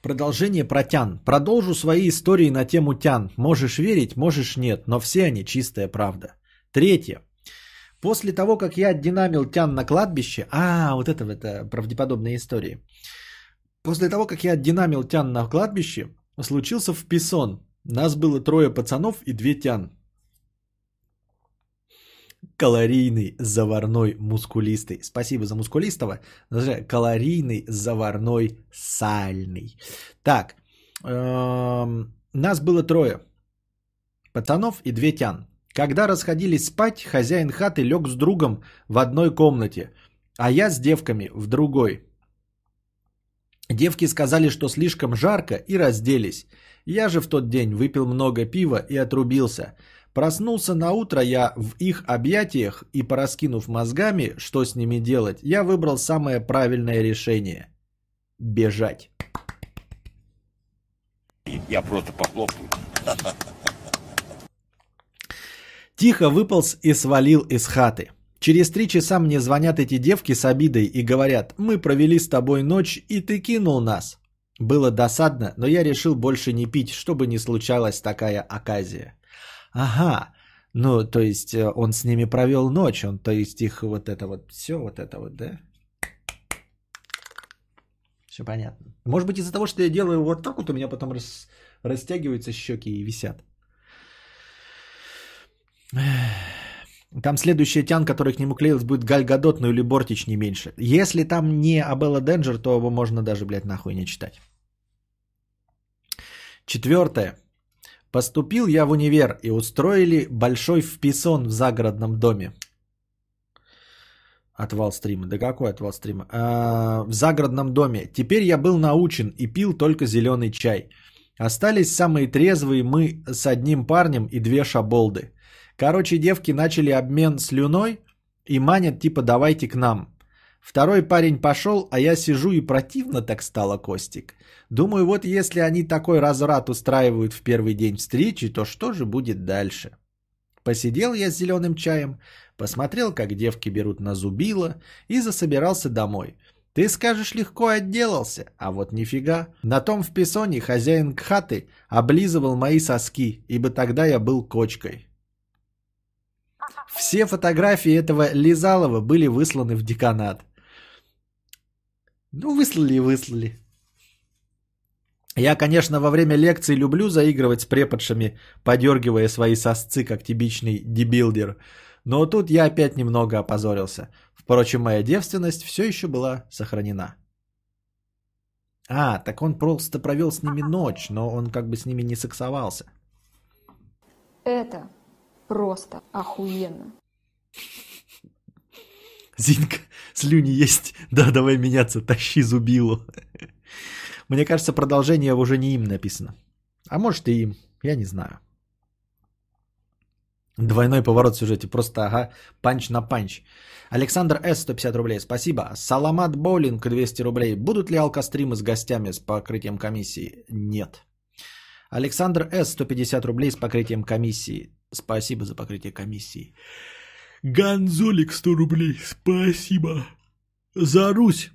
Продолжение про тян. Продолжу свои истории на тему тян. Можешь верить, можешь нет, но все они чистая правда. Третье. После того, как я динамил тян на кладбище... А, вот это, это правдеподобные истории. После того, как я динамил тян на кладбище, случился в писон. Нас было трое пацанов и две тян калорийный, заварной, мускулистый. Спасибо за мускулистого. Калорийный, заварной, сальный. Так, эм, нас было трое. Пацанов и две тян. Когда расходились спать, хозяин хаты лег с другом в одной комнате, а я с девками в другой. Девки сказали, что слишком жарко и разделись. Я же в тот день выпил много пива и отрубился. Проснулся на утро я в их объятиях и, пораскинув мозгами, что с ними делать, я выбрал самое правильное решение – бежать. Я просто похлопаю. Тихо выполз и свалил из хаты. Через три часа мне звонят эти девки с обидой и говорят, мы провели с тобой ночь, и ты кинул нас. Было досадно, но я решил больше не пить, чтобы не случалась такая оказия. Ага, ну то есть э, он с ними провел ночь, он то есть их вот это вот, все вот это вот, да? Все понятно. Может быть из-за того, что я делаю вот так вот, у меня потом рас- растягиваются щеки и висят. Там следующая тян, который к нему клеилась, будет Галь Гадот, ну или Бортич не меньше. Если там не Абелла Денджер, то его можно даже, блядь, нахуй не читать. Четвертое. Поступил я в универ и устроили большой вписон в загородном доме. Отвал стрима. Да какой отвал стрима? А, в загородном доме. Теперь я был научен и пил только зеленый чай. Остались самые трезвые мы с одним парнем и две шаболды. Короче, девки начали обмен слюной и манят типа давайте к нам. Второй парень пошел, а я сижу и противно так стало, Костик. Думаю, вот если они такой разврат устраивают в первый день встречи, то что же будет дальше? Посидел я с зеленым чаем, посмотрел, как девки берут на зубило и засобирался домой. Ты скажешь, легко отделался, а вот нифига. На том в песоне хозяин хаты облизывал мои соски, ибо тогда я был кочкой. Все фотографии этого Лизалова были высланы в деканат. Ну, выслали и выслали. Я, конечно, во время лекций люблю заигрывать с преподшами, подергивая свои сосцы, как типичный дебилдер. Но тут я опять немного опозорился. Впрочем, моя девственность все еще была сохранена. А, так он просто провел с ними ночь, но он как бы с ними не сексовался. Это просто охуенно. Зинка, слюни есть. <laughs> Да, давай меняться, тащи зубилу. Мне кажется, продолжение уже не им написано. А может и им, я не знаю. Двойной поворот в сюжете, просто ага, панч на панч. Александр С. 150 рублей, спасибо. Саламат Боулинг 200 рублей. Будут ли алкостримы с гостями с покрытием комиссии? Нет. Александр С. 150 рублей с покрытием комиссии. Спасибо за покрытие комиссии. Ганзолик 100 рублей, спасибо. За Русь.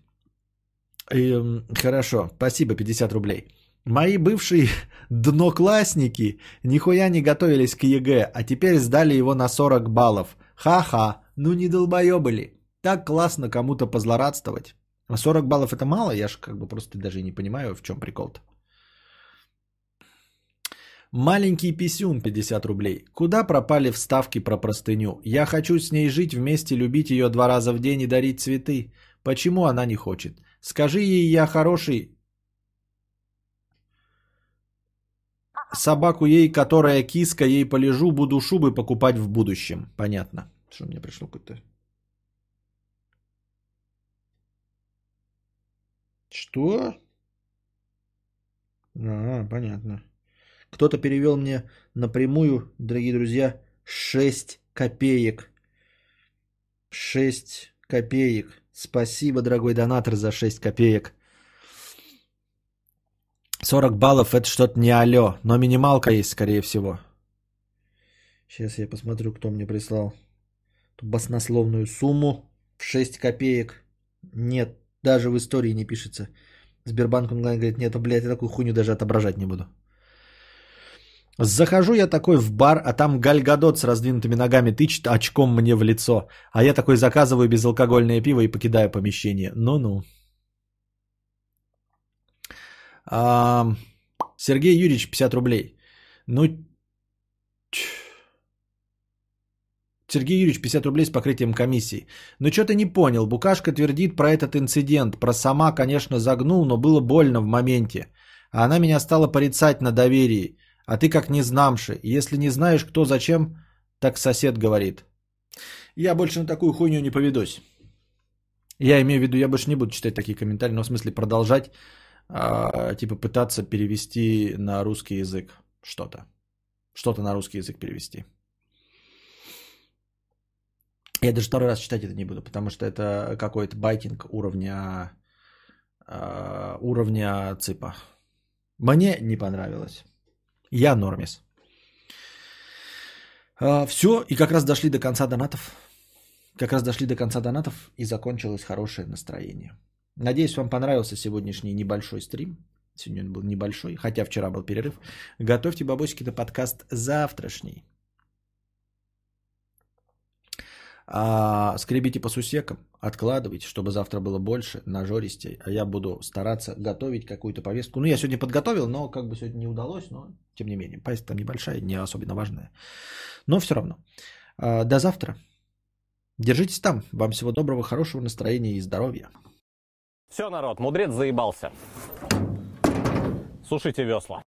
Эм, хорошо, спасибо, 50 рублей. Мои бывшие дноклассники нихуя не готовились к ЕГЭ, а теперь сдали его на 40 баллов. Ха-ха, ну не долбоебы ли? Так классно кому-то позлорадствовать. 40 баллов это мало? Я же как бы просто даже не понимаю, в чем прикол-то. Маленький писюн 50 рублей. Куда пропали вставки про простыню? Я хочу с ней жить вместе, любить ее два раза в день и дарить цветы. Почему она не хочет? Скажи ей, я хороший. Собаку ей, которая киска, ей полежу, буду шубы покупать в будущем. Понятно. Что мне пришло какой-то... Что? А, понятно. Кто-то перевел мне напрямую, дорогие друзья, 6 копеек. 6 копеек. Спасибо, дорогой донатор, за 6 копеек. 40 баллов это что-то не алё, но минималка есть, скорее всего. Сейчас я посмотрю, кто мне прислал ту баснословную сумму в 6 копеек. Нет, даже в истории не пишется. Сбербанк онлайн говорит, нет, блядь, я такую хуйню даже отображать не буду. Захожу я такой в бар, а там Гальгадот с раздвинутыми ногами тычет очком мне в лицо. А я такой заказываю безалкогольное пиво и покидаю помещение. Ну-ну. А, Сергей Юрьевич, 50 рублей. Ну, Сергей Юрьевич, 50 рублей с покрытием комиссии. Ну, что ты не понял. Букашка твердит про этот инцидент. Про сама, конечно, загнул, но было больно в моменте. А она меня стала порицать на доверии. А ты как незнамши. Если не знаешь, кто зачем, так сосед говорит. Я больше на такую хуйню не поведусь. Я имею в виду, я больше не буду читать такие комментарии, но в смысле продолжать а, типа пытаться перевести на русский язык что-то. Что-то на русский язык перевести. Я даже второй раз читать это не буду, потому что это какой-то байтинг уровня а, уровня ЦИПа. Мне не понравилось. Я нормис. все, и как раз дошли до конца донатов. Как раз дошли до конца донатов и закончилось хорошее настроение. Надеюсь, вам понравился сегодняшний небольшой стрим. Сегодня он был небольшой, хотя вчера был перерыв. Готовьте бабосики на подкаст завтрашний. А, скребите по сусекам, откладывайте, чтобы завтра было больше, нажористей. А я буду стараться готовить какую-то повестку. Ну, я сегодня подготовил, но как бы сегодня не удалось, но тем не менее. Повестка там небольшая, не особенно важная. Но все равно. А, до завтра. Держитесь там. Вам всего доброго, хорошего настроения и здоровья. Все, народ, мудрец заебался. Сушите весла.